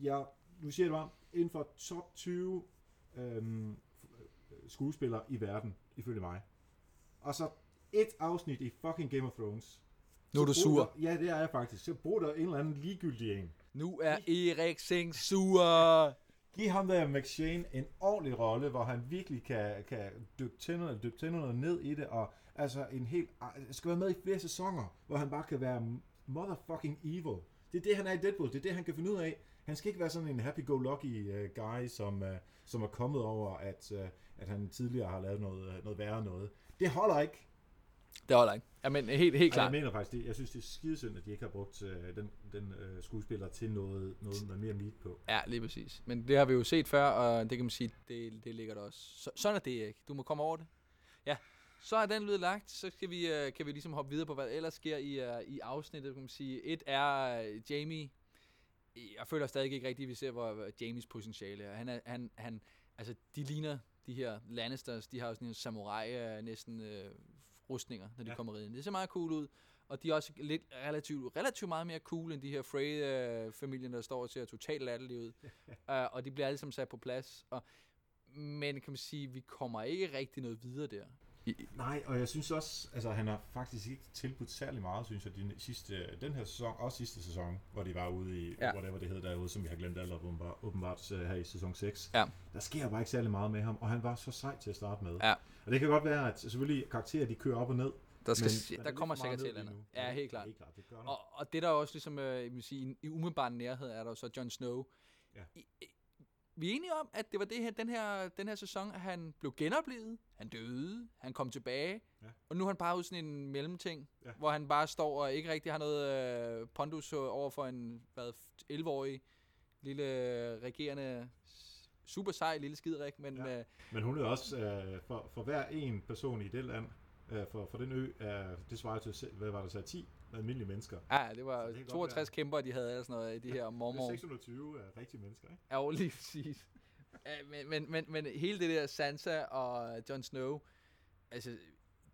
ja, nu siger jeg det bare, inden for top 20 øhm, skuespillere i verden, ifølge mig. Og så et afsnit i fucking Game of Thrones. Nu er du sur. Der, ja, det er jeg faktisk. Så brug der en eller anden ligegyldig en. Nu er Erik Seng sur. Giv ham der McShane en ordentlig rolle, hvor han virkelig kan, kan dykke tænderne, dykke tænderne ned i det, og altså en helt, skal være med i flere sæsoner, hvor han bare kan være motherfucking evil. Det er det, han er i Deadpool. Det er det, han kan finde ud af. Han skal ikke være sådan en happy-go-lucky uh, guy, som, uh, som er kommet over, at, uh, at han tidligere har lavet noget, noget værre noget. Det holder ikke. Det holder ikke. Jamen, helt, helt Ej, klart. jeg mener faktisk, det, jeg synes, det er skidesynd, at de ikke har brugt uh, den, den uh, skuespiller til noget, noget med mere meat på. Ja, lige præcis. Men det har vi jo set før, og det kan man sige, det, det ligger der også. Så, sådan er det ikke. Du må komme over det. Ja, så er den lyd lagt. Så skal vi, øh, kan vi ligesom hoppe videre på, hvad der ellers sker i, uh, i afsnittet. Kan man sige. Et er uh, Jamie. Jeg føler stadig ikke rigtigt, at vi ser, hvor hvor Jamies potentiale er. Han er, han, han, altså, de ligner de her Lannisters. De har jo sådan en samurai uh, næsten uh, rustninger, når de Ja. ja. kommer ind. Det ser meget cool ud. Og de er også lidt relativt, relativt meget mere cool end de her Frey-familien, der står og ser totalt latterlige ud. uh, og de bliver alle sammen sat på plads. Og, men kan man sige, vi kommer ikke rigtig noget videre der. I, Nej, og jeg synes også, altså han har faktisk ikke tilbudt særlig meget, synes jeg, de sidste, den her sæson, og sidste sæson, hvor de var ude i, ja. Ja. whatever det hed derude, som vi har glemt op, åbenbart, åbenbart øh, her i sæson 6. Ja. Der sker bare ikke særlig meget med ham, og han var så sej til at starte med. Ja. Og det kan godt være, at selvfølgelig karakterer, de kører op og ned. der, skal, men er der kommer sikkert til et eller andet. Ja, helt klart. Helt klart, det. Og, og det der er også ligesom, øh, jeg vil sige, i, umiddelbar nærhed er der så Jon Snow. Ja. I, vi er enige om, at det var det her, den, her, den her sæson, at han blev genoplevet, han døde, han kom tilbage, Ja. og nu er han bare ude sådan en mellemting, Ja. hvor han bare står og ikke rigtig har noget øh, pondus over for en hvad, 11-årig lille øh, regerende super sej lille skidrik, men Ja. øh, Men hun er også, øh, for, for hver en person i det land, øh, for, for den ø, er, det svarer til, hvad var der så, 10 almindelige mennesker. ja, det var Så det kan godt 62 være. kæmper, de havde eller sådan noget, i de her Det er mormor. 620 af rigtige mennesker, ikke? Ja, lige præcis. Men, men, men, men hele det der Sansa og Jon Snow, altså,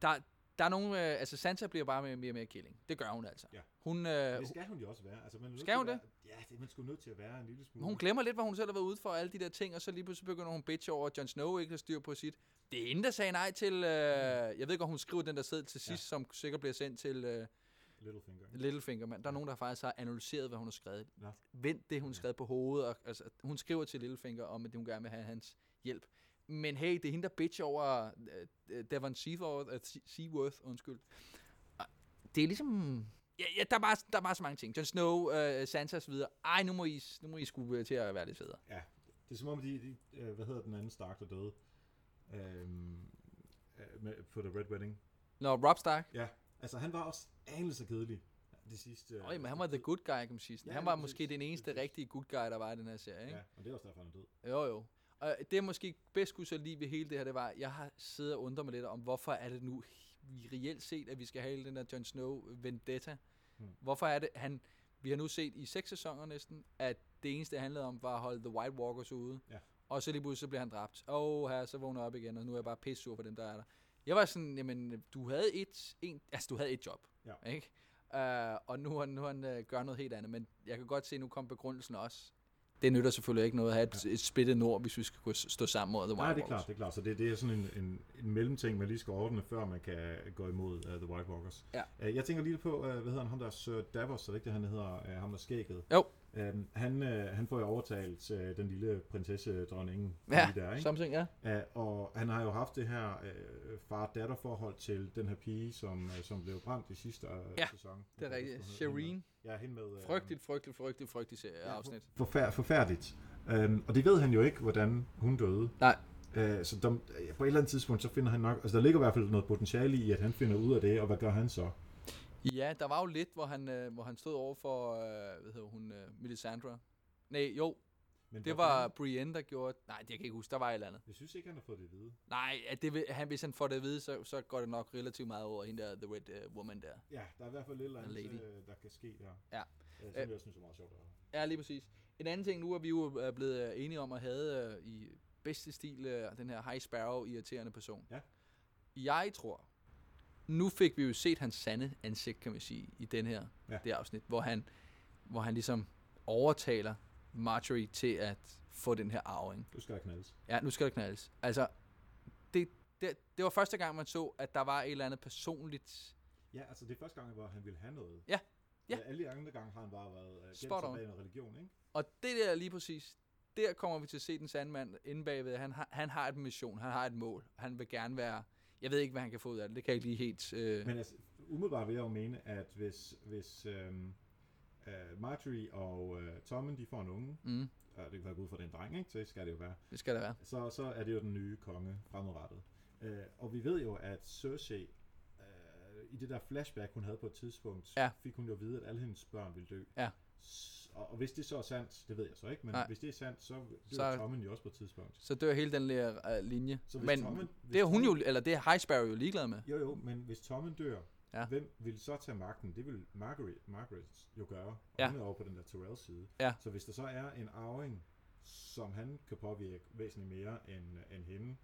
der, der er nogle, øh, altså Sansa bliver bare mere, mere mere killing. Det gør hun altså. Ja. Hun, øh, Det skal hun jo også være. Altså, man er Skal hun være, Ja, det er man sgu nødt til at være en lille smule. hun glemmer lidt, hvad hun selv har været ude for, alle de der ting, og så lige pludselig begynder hun bitch over, at Jon Snow ikke har styr på sit. Det er hende, der sagde nej til, øh, jeg ved ikke, om hun skriver den der seddel til sidst, Ja. ja. som sikkert bliver sendt til øh, Littlefinger. Littlefinger, men der er nogen, der faktisk har analyseret, hvad hun har skrevet. Nå. Vendt det, hun har skrevet på hovedet. Og, altså, hun skriver til Littlefinger om, at hun gerne vil have hans hjælp. Men hey, det er hende, der bitch over uh, Devon Seaworth, uh, Seaworth, undskyld. Og Det er ligesom... Ja, ja der, er bare, der er bare så mange ting. Jon Snow, uh, Sansa videre. Ej, nu må I, nu må I øh, til at være lidt federe. Ja, det er som om, de, de øh, hvad hedder den anden Stark, der døde? Øhm, øh, med, på The Red Wedding. Nå, Rob Stark. Ja, altså han var også anelse kedelig. Det sidste... øh, Øj, men han var the good guy, kan man sige. Ja, han var måske den eneste rigtige good guy, der var i den her serie, ikke? Ja, og det er også derfor, han er død. Jo, jo. Og det, jeg måske bedst kunne så lide ved hele det her, det var, jeg har siddet og undret mig lidt om, hvorfor er det nu reelt set, at vi skal have den der Jon Snow vendetta. Hmm. Hvorfor er det, han, vi har nu set i seks sæsoner næsten, at det eneste, det handlede om, var at holde The White Walkers ude. Ja. Og så lige pludselig så bliver han dræbt. Og her, så vågner jeg op igen, og nu er jeg bare pisse sur på dem, der er der. Jeg var sådan, jamen, du havde et, en, altså du havde et job, Ja. ikke? Uh, og nu nu han uh, gør noget helt andet, men jeg kan godt se, at nu kom begrundelsen også. Det nytter selvfølgelig ikke noget at have et, ja. et splittet nord, hvis vi skal kunne stå sammen mod The White Nej, det er Walkers. klart, det er klart. Så det, det er sådan en, en, en mellemting, man lige skal ordne, før man kan gå imod uh, The White Walkers. Ja. Uh, jeg tænker lige på, uh, hvad hedder han, ham der Sir Davos, er det ikke det, han hedder, uh, ham der skægget? Jo. Um, han, uh, han får jo overtalt uh, den lille prinsesse dronningen Ja, der, ikke? something, ja. Uh, og han har jo haft det her uh, far-datter-forhold til den her pige, som, uh, som blev brændt i sidste uh, Ja, sæson. Det er rigtigt. Shireen. Ja, hende med... Uh, Frygteligt, frygteligt, frygteligt, frygteligt serie Ja, afsnit. Forfær- forfærdeligt. Um, og det ved han jo ikke, hvordan hun døde. Nej. Uh, så der, på et eller andet tidspunkt, så finder han nok... Altså, der ligger i hvert fald noget potentiale i, at han finder ud af det, og hvad gør han så? Ja, der var jo lidt, hvor han, øh, hvor han stod over for, øh, hvad hedder hun, øh, Melisandre. Nej, jo, Men det var Brienne, der gjorde... Nej, det kan jeg ikke huske, der var et eller andet. Jeg synes ikke, han har fået det at vide. Nej, at det, vil- han, hvis han får det at vide, så, så går det nok relativt meget over hende der, The Red uh, Woman der. Ja, der er i hvert fald lidt andet, øh, der kan ske der. Ja. Øh, Øh. jeg synes er meget sjovt høre. Ja, lige præcis. En anden ting, nu er vi jo øh, blevet øh, enige om at have øh, i bedste stil øh, den her High Sparrow irriterende person. Ja. Jeg tror, nu fik vi jo set hans sande ansigt, kan man sige, i den her Ja. det afsnit, hvor han, hvor han ligesom overtaler Marjorie til at få den her arving. Du skal der knaldes. Ja, nu skal der knaldes. Altså, det, det, det var første gang, man så, at der var et eller andet personligt... Ja, altså det er første gang, hvor han ville have noget. Ja. Ja. Alle de andre gange har han bare været uh, Spot on. en religion, ikke? Og det der lige præcis, der kommer vi til at se den sande mand inde bagved. Han har, han har et mission, han har et mål. Han vil gerne være... Jeg ved ikke, hvad han kan få ud af det. Det kan jeg ikke lige helt... Øh, Men altså, umiddelbart vil jeg jo mene, at hvis, hvis øhm, øh, Marjorie og øh, Tommen, de får en unge, mm, og det kan være ud fra den dreng, ikke? Så det skal det jo være. det skal der være. Så, så er det jo den nye konge fremadrettet. Øh, og vi ved jo, at Cersei, øh, i det der flashback, hun havde på et tidspunkt, Ja. fik hun jo at vide, at alle hendes børn ville dø. Ja. Og, og hvis det så er sandt, det ved jeg så ikke, men Nej. hvis det er sandt, så dør Så- Tommen jo også på et tidspunkt. Så dør hele den der øh, linje. Så hvis Men Tommen, hvis det er hun jo, eller det er High Sparrow jo ligeglad med. Jo, jo, men hvis Tommen dør, Ja. hvem vil så tage magten? Det vil Margaret, Margaret jo gøre. Og Ja. Hun er over på den der Tyrell-side. Ja. Så hvis der så er en arving, som han kan påvirke væsentligt mere end, end hende,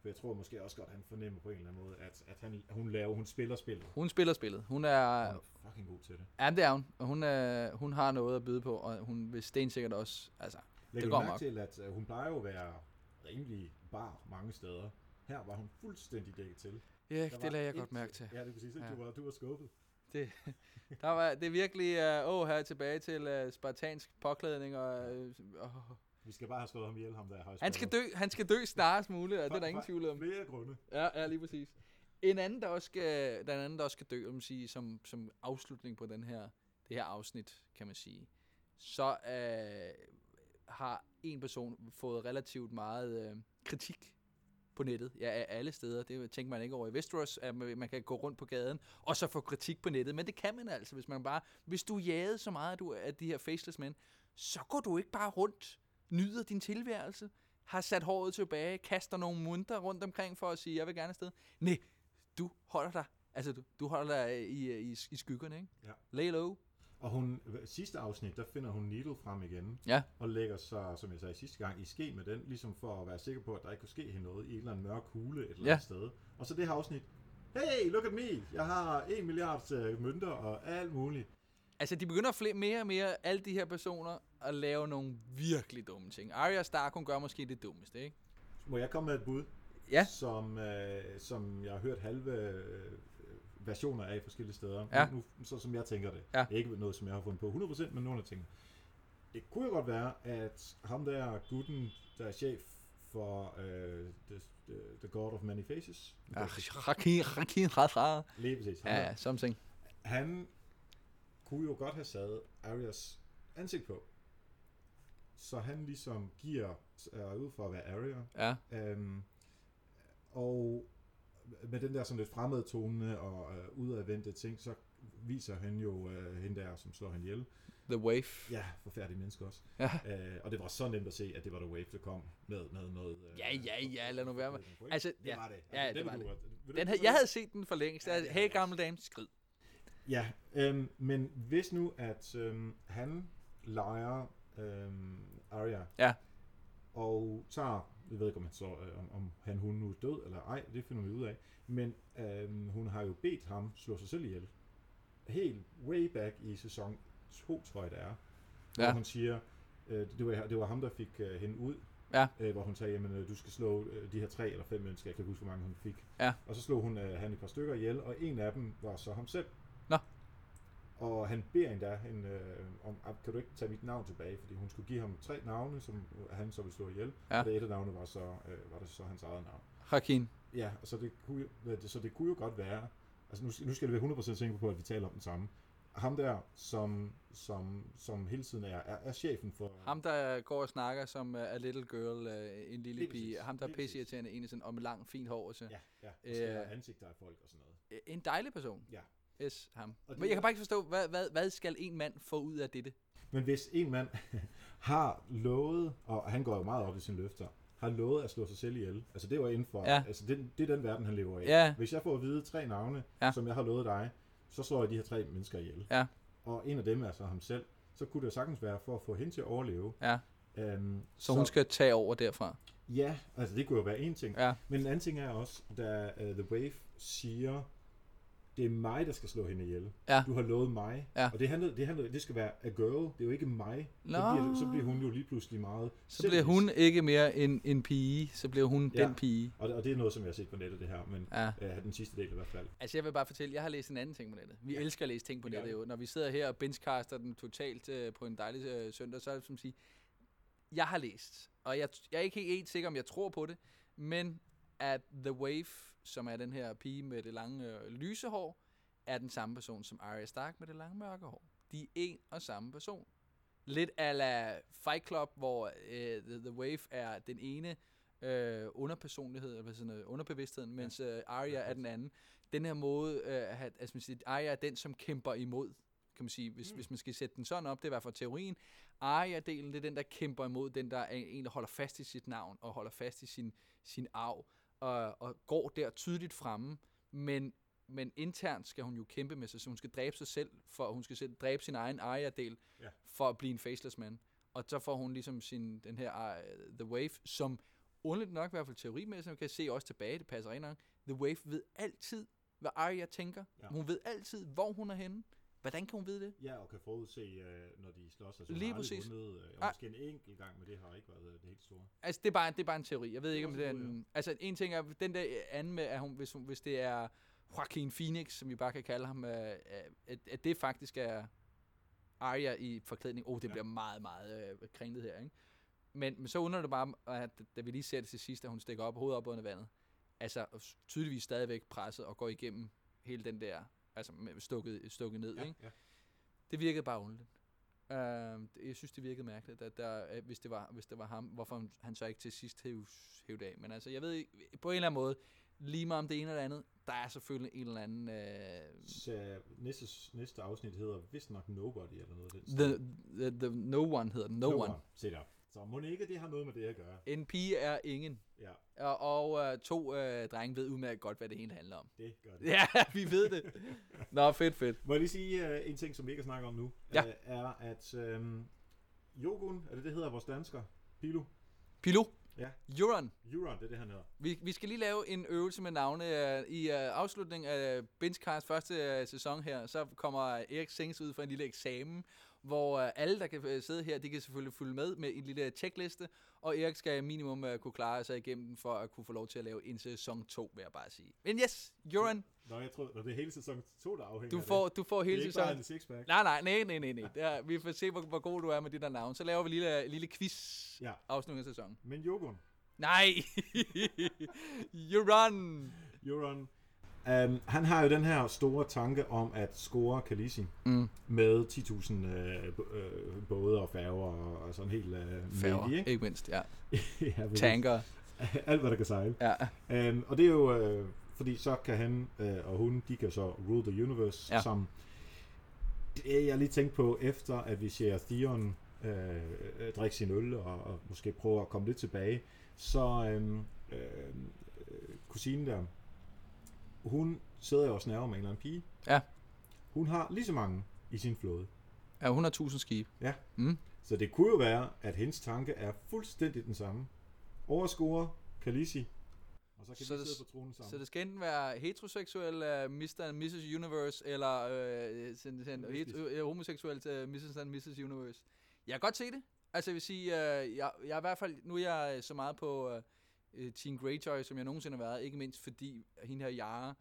for jeg tror måske også godt, at han fornemmer på en eller anden måde, at, at han, hun laver, hun spiller spillet. Hun spiller spillet. Hun er... Hun er fucking god til det. Ja, det er hun. Og hun, er, hun har noget at byde på, og hun vil stensikkert også... Altså, Lægger går du mærke nok. til, at uh, hun plejer jo at være rimelig bar mange steder. Her var hun fuldstændig dækket til. ja, det lagde jeg et- godt mærke til. Ja, det er præcis. Ja. Du, var, du var skuffet. Det, der var, det er virkelig... Uh, åh, her tilbage til uh, spartansk påklædning, og... Uh, oh. Vi skal bare have slået ham ihjel, ham der er Han skal dø, han skal dø snarest muligt, og det er der ingen tvivl om. Flere grunde. Ja, ja, lige præcis. En anden, der også skal, den anden, der også skal dø, man sige, som, som afslutning på den her, det her afsnit, kan man sige, så øh, har en person fået relativt meget øh, kritik på nettet, ja, af alle steder. Det tænker man ikke over i Westeros, at man kan gå rundt på gaden og så få kritik på nettet. Men det kan man altså, hvis man bare... Hvis du jagede så meget af de her faceless mænd, så går du ikke bare rundt, nyder din tilværelse, har sat håret tilbage, kaster nogle munter rundt omkring for at sige, jeg vil gerne afsted. Nej, du holder dig. Altså, du, du holder dig i, i, i skyggerne, ikke? Ja. Lay low. Og hun, sidste afsnit, der finder hun Needle frem igen, Ja. og lægger sig, som jeg sagde sidste gang, i ske med den, ligesom for at være sikker på, at der ikke kunne ske hende noget i en eller anden mørk hule et eller Ja. andet sted. Og så det her afsnit, hey, look at me, jeg har en milliard øh, mønter og alt muligt. Altså, de begynder flere, mere og mere, alle de her personer, at lave nogle virkelig dumme ting. Arya Stark, hun gør måske det dummeste, ikke? Må jeg komme med et bud, Ja. som, øh, som jeg har hørt halve øh, versioner af forskellige steder, Ja. nu, så som jeg tænker det. Ja. Det er ikke noget, som jeg har fundet på 100%, men nogle af tingene. Det kunne jo godt være, at ham der gutten, der er chef for øh, the, the, God of Many Faces, Radra. lige præcis, ja, something. han kunne jo godt have sat Arias ansigt på. Så han ligesom giver er ud for at være Arya. Ja, Øhm, og med den der sådan lidt fremmede tone og øh, udadvendte ting, så viser han jo øh, hende der, som slår hende ihjel. The Wave. Ja, forfærdelige mennesker også. Ja. Øh, og det var så nemt at se, at det var The Wave, der kom med, med noget... Øh, Ja, ja, ja, lad nu være med. Altså, det ja. var det. Ja, den det var det. du- Den jeg havde set den for længst. Ja, det hey, gamle dame, skrid. Ja, øhm, men hvis nu, at øhm, han leger øhm, Arya, Ja. og tager, jeg ved ikke, om han, så, øh, om, om han hun nu er død eller ej, det finder vi ud af, men øhm, hun har jo bedt ham slå sig selv ihjel. Helt way back i sæson 2, tror jeg det er, hvor Ja. hun siger, øh, det, var, det var ham, der fik øh, hende ud, Ja. øh, hvor hun sagde, jamen øh, du skal slå øh, de her tre eller fem mennesker, jeg kan ikke huske, hvor mange hun fik. Ja. Og så slog hun øh, han et par stykker ihjel, og en af dem var så ham selv. Og han beder endda hende øh, om, "Ah, kan du ikke tage mit navn tilbage, fordi hun skulle give ham tre navne, som han så ville slå ihjel. Ja. Og det et af navnene var så, øh, var det så hans eget navn. Rakin. Ja, så det kunne, så det kunne jo godt være, altså nu, nu skal det være 100% sikker på, at vi taler om den samme. Ham der, som, som, som hele tiden er, er, er chefen for... Ham, der går og snakker som uh, a little girl, uh, en lille pige. Ham, der er pisseirriterende, en sådan om lang, fint hår. Så. Ja, ja, og Øh. ansigter af folk og sådan noget. En dejlig person. Ja. Yes, ham. Og det Men jeg kan bare ikke forstå, hvad, hvad, hvad skal en mand få ud af dette? Men hvis en mand har lovet, og han går jo meget op i sine løfter, har lovet at slå sig selv ihjel. Altså det jo inden for, Ja. altså det, det er den verden, han lever i. Ja. Hvis jeg får at vide tre navne, Ja. som jeg har lovet dig, så slår jeg de her tre mennesker ihjel. Ja. Og en af dem er så ham selv. Så kunne det jo sagtens være for at få hende til at overleve. Ja, Um, så hun skal tage over derfra. Ja, altså det kunne jo være en ting. Ja. Men en anden ting er også, da uh, The Wave siger, det er mig, der skal slå hende ihjel. Ja. Du har lovet mig. Ja. Og det, handler, det, handler, det skal være a girl, det er jo ikke mig. Så Nå. bliver, så bliver hun jo lige pludselig meget Så bliver hun ikke mere en, en pige, så bliver hun Ja. den pige. Og, og det er noget, som jeg har set på nettet, det her. Men Ja. uh, den sidste del i hvert fald. Altså jeg vil bare fortælle, jeg har læst en anden ting på nettet. Vi ja. elsker at læse ting på nettet jo. Når vi sidder her og benchcaster den totalt øh, på en dejlig øh, søndag, så er det som at sige, jeg har læst, og jeg, jeg er ikke helt sikker, om jeg tror på det, men at The Wave, som er den her pige med det lange øh, lyse hår, er den samme person som Arya Stark med det lange mørke hår. De er en og samme person. Lidt ala Fight Club, hvor øh, The, The Wave er den ene øh, underpersonlighed, eller sådan noget, underbevidstheden, mens øh, Arya er den anden. Den her måde, øh, at, altså man siger, Arya er den, som kæmper imod, kan man sige, hvis, mm. hvis man skal sætte den sådan op, det er i hvert fald teorien. Arya-delen, det er den, der kæmper imod, den der er en, der holder fast i sit navn, og holder fast i sin, sin arv, og, og går der tydeligt fremme, men men internt skal hun jo kæmpe med sig, så hun skal dræbe sig selv, for hun skal selv dræbe sin egen Arya-del, Ja. for at blive en faceless man. Og så får hun ligesom sin, den her uh, The Wave, som underligt nok, i hvert fald teorimæssigt, man kan se også tilbage, det passer rigtig nok, The Wave ved altid, hvad Arya tænker. Ja. Hun ved altid, hvor hun er henne. Hvordan kan hun vide det? Ja, og kan forudse, uh, når de slås. Altså, Lige præcis. Vundet, uh, Ah. måske en enkelt gang, men det har ikke været øh, det helt store. Altså, det er bare, det er bare en teori. Jeg ved ikke, om det er en. Altså, en ting er, den der anden med, at hun, hvis, hun, hvis det er Joaquin Phoenix, som vi bare kan kalde ham, øh, at, at det faktisk er Arya i forklædning. Oh, det ja. bliver meget, meget øh, kringlet her, ikke? Men, men så undrer det bare, at da vi lige ser det til sidst, at hun stikker op hovedet op under vandet, altså tydeligvis stadigvæk presset og går igennem hele den der, altså stukket, stukket ned, ikke? ja. Det virkede bare underligt. Uh, jeg synes, det virkede mærkeligt, at der, hvis, det var, hvis det var ham, hvorfor han- så ikke til sidst hævde hæv det af. Men altså, jeg ved ikke, på en eller anden måde, lige meget om det ene eller andet, der er selvfølgelig en eller anden... Uh, Så næste, næste afsnit hedder vist nok Nobody eller noget af den. the, the, the No One hedder den. No, no one. one. Se der. Så må ikke det har noget med det at gøre. En pige er ingen. Ja, Og, og uh, to uh, drenge ved udmærket godt, hvad det hele handler om. det gør det. Ja, vi ved det. Nå, fedt, fedt. Må jeg lige sige uh, en ting, som vi ikke har snakket om nu? Ja. Uh, er, at um, Jogun, er det det hedder vores dansker? Pilu? Pilo. Ja. Euron. Euron, det er det, han hedder. Vi, vi skal lige lave en øvelse med navne. Uh, I uh, afslutningen af Benchcast første uh, sæson her, så kommer Erik Sings ud for en lille eksamen, hvor uh, alle, der kan uh, sidde her, de kan selvfølgelig følge med med en lille checkliste, og Erik skal minimum uh, kunne klare sig igennem den, for at kunne få lov til at lave en sæson 2, vil jeg bare sige. Men yes, Euron, Nå, jeg tror, det er hele sæson 2, der afhænger du af får, det. du får Det er hele ikke bare sæsonen. en. Nej, nej, nej, nej, nej, nej. Det er, vi får se, hvor, hvor god du er med de der navne. Så laver vi en lille, lille quiz Ja. afslutning af sæsonen. Men Jogun, Nej! Euron! Euron, um, han har jo den her store tanke om at score Khaleesi Mm. med 10.000 øh, øh, både og færger og, og sådan helt øh, Færger, mægtig, ikke? ikke mindst, ja. ja. Tanker, Alt, hvad der kan sejle. ja. Um, og det er jo, øh, fordi så kan han øh, og hun, de kan så rule the universe, Ja. som det jeg lige tænkt på, efter at vi ser Theon øh, øh, drikke sin øl, og, og måske prøve at komme lidt tilbage, så øhm, øh, øh, kusinen der, hun sidder jo og snæver med en eller anden pige. Ja. Hun har lige så mange i sin flåde. Ja, 100.000 skib. Ja. Mm. Så det kunne jo være, at hendes tanke er fuldstændig den samme. Overscore Khaleesi, og så kan Så det- sidde på tronen sammen. Så det skal enten være heteroseksuel uh, Mr. and Mrs. Universe, eller uh, sådan, sådan, Lesbisk. het, uh, homoseksuel til Mrs. and Mrs. Universe. Jeg kan godt se det. Altså jeg vil sige, uh, jeg, jeg er i hvert fald, nu er jeg øh, så meget på uh, Teen Greyjoy, som jeg nogensinde har været, ikke mindst fordi hende her Yara,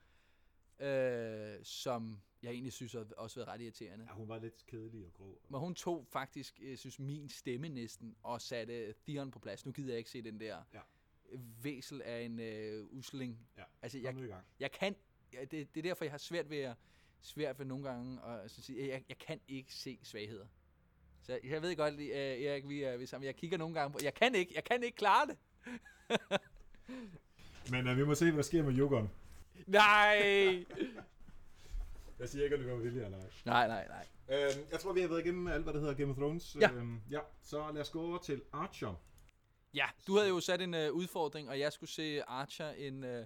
uh, som jeg egentlig synes har også været ret irriterende. Ja, hun var lidt kedelig og grå. Men hun tog faktisk, jeg synes, min stemme næsten, og satte Theon på plads. Nu gider jeg ikke se den der Ja. væsel af en øh, usling. Ja, Altså, jeg, i gang. jeg kan, det, det er derfor, jeg har svært ved at, svært ved nogle gange at sige, jeg, jeg kan ikke se svagheder. Så jeg ved godt, uh, Erik, vi er, vi er sammen. Jeg kigger nogle gange på, jeg kan ikke, jeg kan ikke klare det. Men uh, vi må se, hvad der sker med Jogon. Nej! Jeg siger ikke, at det går vilje eller ej. Nej, nej, nej. Øhm, jeg tror, vi har været igennem alt, hvad der hedder Game of Thrones. Ja. Øhm, ja. Så lad os gå over til Archer. Ja, du havde jo sat en uh, udfordring, og jeg skulle se Archer en, uh,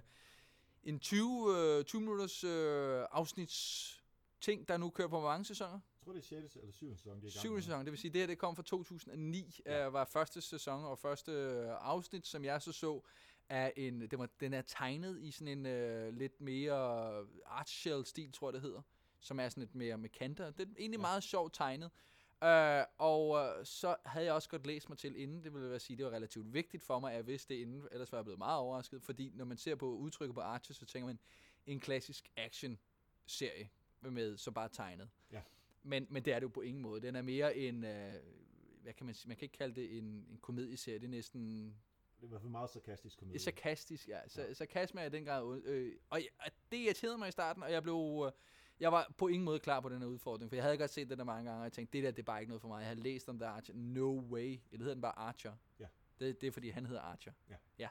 en 20, uh, 20 minutters uh, afsnits ting, der nu kører på hvor mange sæsoner? Tror, det er 6. eller 7. sæson, de er gang Syvende med. sæson, det vil sige, det her det kom fra 2009, Ja. uh, var første sæson og første øh, afsnit, som jeg så så, er en, det var, den er tegnet i sådan en uh, lidt mere art shell stil, tror jeg det hedder, som er sådan lidt mere med kanter. Det er egentlig Ja. meget sjovt tegnet. Uh, og uh, så havde jeg også godt læst mig til inden, det vil jeg sige, det var relativt vigtigt for mig, at jeg vidste det inden, ellers var jeg blevet meget overrasket, fordi når man ser på udtrykket på Archer, så tænker man en klassisk action-serie med så bare tegnet. Ja. Men, men det er det jo på ingen måde. Den er mere en, øh, hvad kan man sige, man kan ikke kalde det en, en komedieserie, det er næsten Det er i hvert fald meget sarkastisk komedie. det er sarkastisk, ja. Så, Ja. Sarkasme er i den grad... Øh, og jeg- det irriterede mig i starten, og jeg blev... Øh, jeg var på ingen måde klar på den her udfordring, for jeg havde godt set det der mange gange, og jeg tænkte, det der, det er bare ikke noget for mig. Jeg havde læst om The Archer. No way. Eller hedder den bare Archer? Ja. Det, det er, fordi han hedder Archer. Ja. Ja.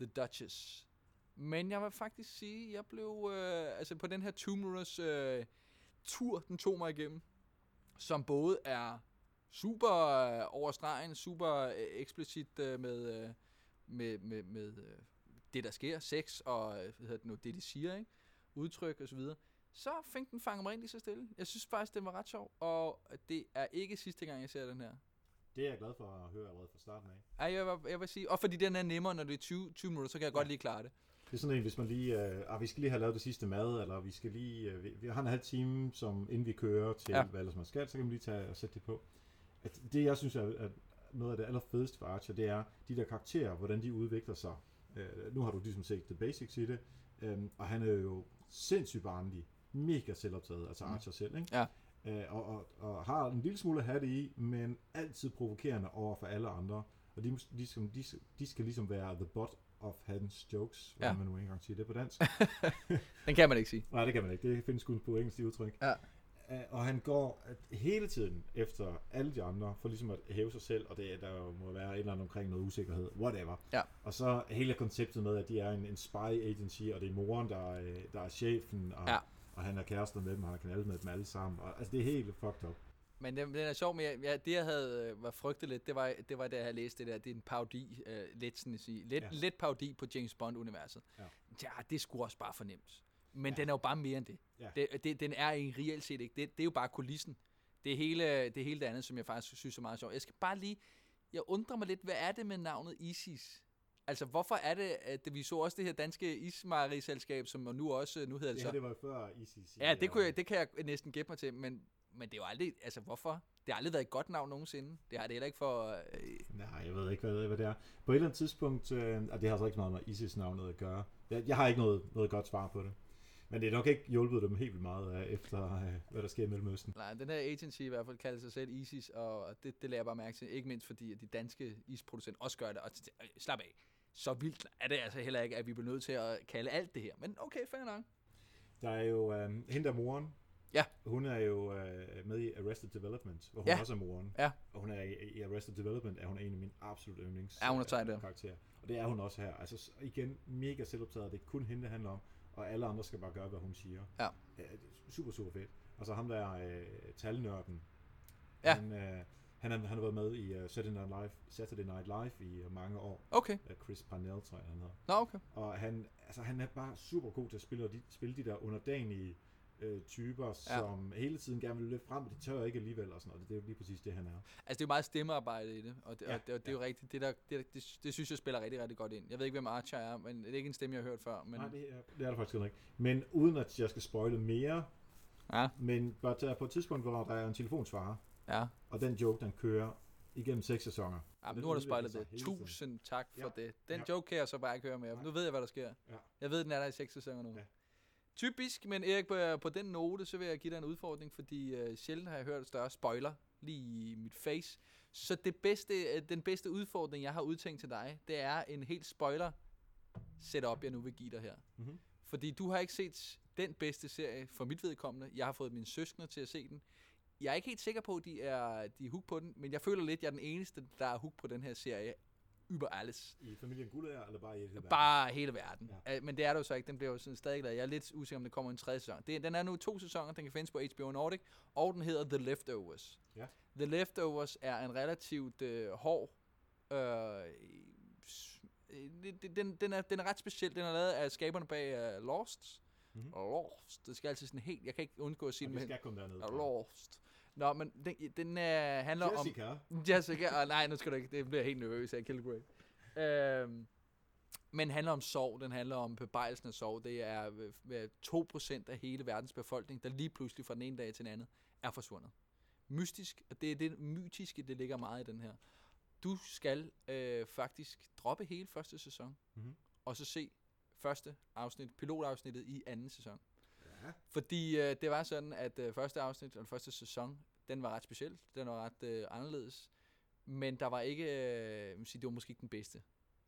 The Duchess. Men jeg vil faktisk sige, jeg blev... Øh, altså på den her two minutters øh, tur, den tog mig igennem, som både er super øh, over stregen, super øh, eksplicit øh, med, øh, med, med, med øh, det, der sker, sex og hvad hedder det nu, det, de siger, ikke? udtryk og så så fik den fanget mig ind lige så stille. Jeg synes faktisk, det var ret sjov, og det er ikke sidste gang, jeg ser den her. Det er jeg glad for at høre allerede fra starten af. Ej, jeg, vil- jeg vil sige, og fordi den er nemmere, når det er 20, 20 minutter, så kan jeg godt lige klare det. Det er sådan en, hvis man lige, øh, ah, vi skal lige have lavet det sidste mad, eller vi skal lige, øh, vi, vi har en halv time, som inden vi kører til, ja. Hvad ellers man skal, så kan man lige tage og sætte det på. At det, jeg synes er, er noget af det allerfedeste for Archer, det er de der karakterer, hvordan de udvikler sig. Øh, nu har du ligesom set the basics i det, øh, og han er jo sindssygt barnlig, mega selvoptaget, altså Mm. Archer selv, ikke? Ja. Øh, og, og, og har en lille smule at have det i, men altid provokerende over for alle andre. Og de, de, skal, de, de skal ligesom være the butt of hans jokes, hvordan Ja. man nu engang siger det på dansk. Den kan man ikke sige. Nej, det kan man ikke. Det findes kun på engelsk det udtryk. Ja. Øh, Og han går hele tiden efter alle de andre, for ligesom at hæve sig selv, og det, der må være et eller andet omkring noget usikkerhed, whatever. Ja. Og så hele konceptet med, at de er en, en spy agency, og det er moren, der er, der er chefen, og, Ja. og han er kærester med dem, og han har knaldet med dem alle sammen. Og, altså, det er helt fucked up. Men den, den er sjov, men jeg, ja, det jeg havde øh, var frygtet lidt, det var, det var da jeg havde læst det der, det er en parodi, øh, lidt sådan at sige, lidt, Ja. ja. lidt parodi på James Bond-universet. Ja. ja, det skulle også bare fornemt. Men Ja. ja. den er jo bare mere end det. Ja. det, det den er ikke reelt set ikke. Det, det er jo bare kulissen. Det er hele det, hele det andet, som jeg faktisk synes er meget sjovt. Jeg skal bare lige, jeg undrer mig lidt, hvad er det med navnet ISIS? Altså, hvorfor er det, at vi så også det her danske ismejeriselskab, som nu også, nu hedder det så... her, det var før ICC. Ja, det, kunne jeg, det kan jeg næsten gætte mig til, men, men det er jo aldrig, altså hvorfor? Det har aldrig været et godt navn nogensinde. Det har det heller ikke for... Øh, Nej, jeg ved ikke, hvad, hvad det er. På et eller andet tidspunkt, øh, og det har altså ikke så meget med ISIS-navnet at gøre. Jeg, jeg har ikke noget, noget godt svar på det. Men det er nok ikke hjulpet dem helt vildt meget efter øh, hvad der sker i Mellemøsten. nej, den her agency i hvert fald kalder sig selv ISIS, og det, det lader jeg bare mærke til. Ikke mindst fordi, at de danske isproducenter også gør det. Og øh, slap af. Så vildt er det altså heller ikke, at vi bliver nødt til at kalde alt det her. Men okay, fair nok. Der er jo øh, hende der moren. Ja. Hun er jo øh, med i Arrested Development, hvor hun Ja. også er moren. Ja. Og hun er i, i Arrested Development, er hun en af mine absolut yndlings Ja, hun er sej der. øh, karakterer. Og det er hun også her. Altså igen, mega selvoptaget. Det er kun hende, det handler om. Og alle andre skal bare gøre, hvad hun siger. Ja. er super, super fedt. Og så ham der øh, talnørden. Ja. Han, øh, han, har, han har været med i uh, Saturday, Night Live, Saturday Night Live i uh, mange år. Okay. Uh, Chris Parnell, tror jeg, han hedder. Nå, okay. Og han, altså, han er bare super god til at spille, og de, spille de der underdanige øh, typer, ja. som hele tiden gerne vil løfte frem, men de tør ikke alligevel og sådan noget. Det er jo lige præcis det, han er. Altså, det er jo meget stemmearbejde i det, og det, Ja, ja, og det, og det er jo rigtigt. Det, der, det, det, det, synes jeg spiller rigtig, rigtig godt ind. Jeg ved ikke, hvem Archer er, men det er ikke en stemme, jeg har hørt før. Men, Nej, det er, det er der faktisk ikke. Men uden at jeg skal spoile mere, Ja, men bare der er på et tidspunkt, hvor der er en telefonsvarer, ja. og den joke, den kører igennem seks sæsoner. ja men nu har du spejlet det. Tusind tak for Ja. det. Den Ja. joke kan jeg så bare ikke høre mere, nu ved jeg, hvad der sker. Ja. Jeg ved, den er der i seks sæsoner nu. Ja. Typisk, men Erik, på, på den note, så vil jeg give dig en udfordring, fordi uh, sjældent har jeg hørt større spoiler lige i mit face. Så det bedste, øh, den bedste udfordring, jeg har udtænkt til dig, det er en helt spoiler setup, jeg nu vil give dig her. Mhm. Fordi du har ikke set den bedste serie for mit vedkommende. Jeg har fået mine søskende til at se den. Jeg er ikke helt sikker på, at de er, de er hook på den, men jeg føler lidt, at jeg er den eneste, der er hook på den her serie. Über alles. I familien Guldager, eller bare i hele verden? Bare hele verden. Ja. Ja. Men det er det jo så ikke. Den bliver jo sådan stadig lavet. Jeg er lidt usikker, om det kommer en tredje sæson. Det, den er nu to sæsoner. Den kan findes på HBO Nordic. Og den hedder The Leftovers. Ja. The Leftovers er en relativt øh, hård... Øh, øh, den, den, er, den er ret speciel. Den er lavet af skaberne bag uh, Lost. Mhm. Mm-hmm. Lost. Det skal altid sådan helt... Jeg kan ikke undgå at sige Og det med... skal kun dernede. Lost. Nå, men den, den uh, handler om... Jessica. Jessica, og nej, nu skal du ikke, det bliver helt nervøs af Kilgrave. Øhm, men handler om sorg, den handler om bebrejdelsen af sorg. Det er øh, øh, 2% af hele verdens befolkning, der lige pludselig fra den ene dag til den anden er forsvundet. Mystisk, og det er det mytiske, det ligger meget i den her. Du skal øh, faktisk droppe hele første sæson, Mhm. og så se første afsnit, pilotafsnittet i anden sæson. Ja. Fordi øh, det var sådan, at øh, første afsnit, eller første sæson, den var ret speciel. Den var ret øh, anderledes. Men der var ikke, øh, sige, det var måske ikke den bedste,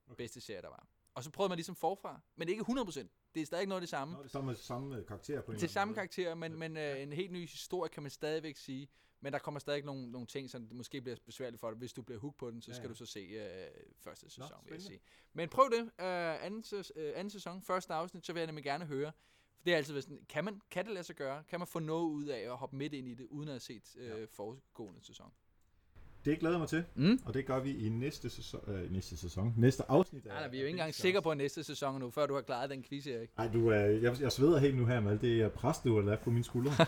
Okay. bedste serie, der var. Og så prøvede man ligesom forfra, men ikke 100%. Det er stadig ikke noget af det samme. Nå, det er samme, samme øh, karakter på en Til eller samme karakter, men, men øh, en helt ny historie kan man stadigvæk sige. Men der kommer stadig nogle, nogle ting, som det måske bliver besværligt for dig. Hvis du bliver hooked på den, så Ja, skal ja. du så se øh, første sæson, vil jeg sige. Men prøv det. Øh, anden, øh, anden sæson, første afsnit, så vil jeg nemlig gerne høre. Det er altid været sådan, kan, man, kan det lade sig gøre? Kan man få noget ud af at hoppe midt ind i det, uden at have set øh, Ja. foregående sæson? Det glæder jeg mig til, Mm. og det gør vi i næste sæson. Øh, næste sæson. Næste afsnit. Nej, nej, vi er jo ikke engang sikre på næste sæson nu, før du har klaret den quiz, Erik. Nej, du, øh, jeg, jeg sveder helt nu her med alt det pres, du har lavet på mine skuldre.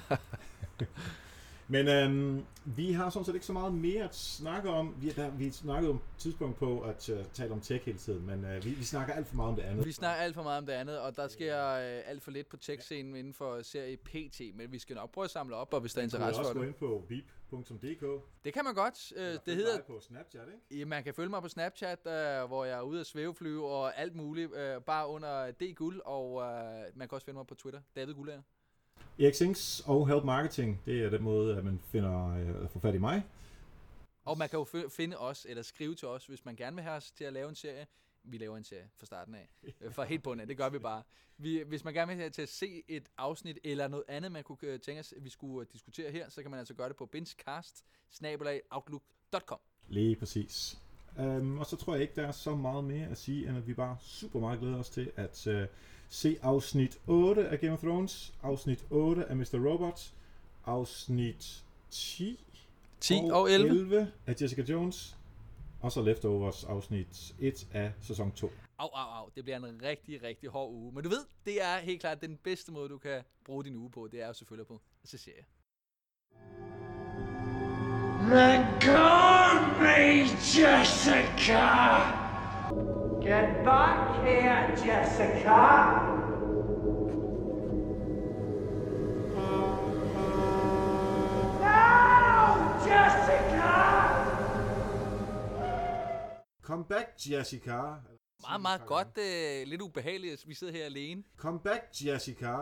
Men øhm, vi har sådan set ikke så meget mere at snakke om. Vi, der, vi snakkede om tidspunkt på at uh, tale om tech hele tiden, men uh, vi, vi snakker alt for meget om det andet. Vi snakker alt for meget om det andet, og der sker øh, alt for lidt på tech-scenen inden for serie PT, men vi skal nok prøve at samle op, og hvis der er Du kan interesse også for gå det. ind på beep.dk. Det kan man godt. Øh, Eller det hedder på Snapchat, ikke? Ja, man kan følge mig på Snapchat, øh, hvor jeg er ude at svæveflyve og alt muligt, øh, bare under D Guld, og øh, man kan også finde mig på Twitter, David Gullager. Erik Sings og Help Marketing, det er den måde, at man finder øh, får fat i mig. Og man kan jo fi- finde os, eller skrive til os, hvis man gerne vil have os til at lave en serie. Vi laver en serie fra starten af. Øh, Fra helt bunden af, det gør vi bare. Vi, hvis man gerne vil have til at se et afsnit, eller noget andet, man kunne øh, tænke os, at vi skulle diskutere her, så kan man altså gøre det på outlook.com. Lige præcis. Um, og så tror jeg ikke, der er så meget mere at sige, end at vi bare super meget glæder os til at uh, se afsnit 8 af Game of Thrones, afsnit 8 af Mr. Robot, afsnit 10, 10 og 11. 11 af Jessica Jones, og så Leftovers afsnit 1 af sæson 2. Au, au, au. Det bliver en rigtig, rigtig hård uge. Men du ved, det er helt klart den bedste måde, du kan bruge din uge på. Det er jo selvfølgelig på at se serie. Let go of me, Jessica! Get back here, Jessica! No, Jessica! Come back, Jessica. Meget, meget godt. Øh, lidt ubehageligt, at vi sidder her alene. Come back, Jessica.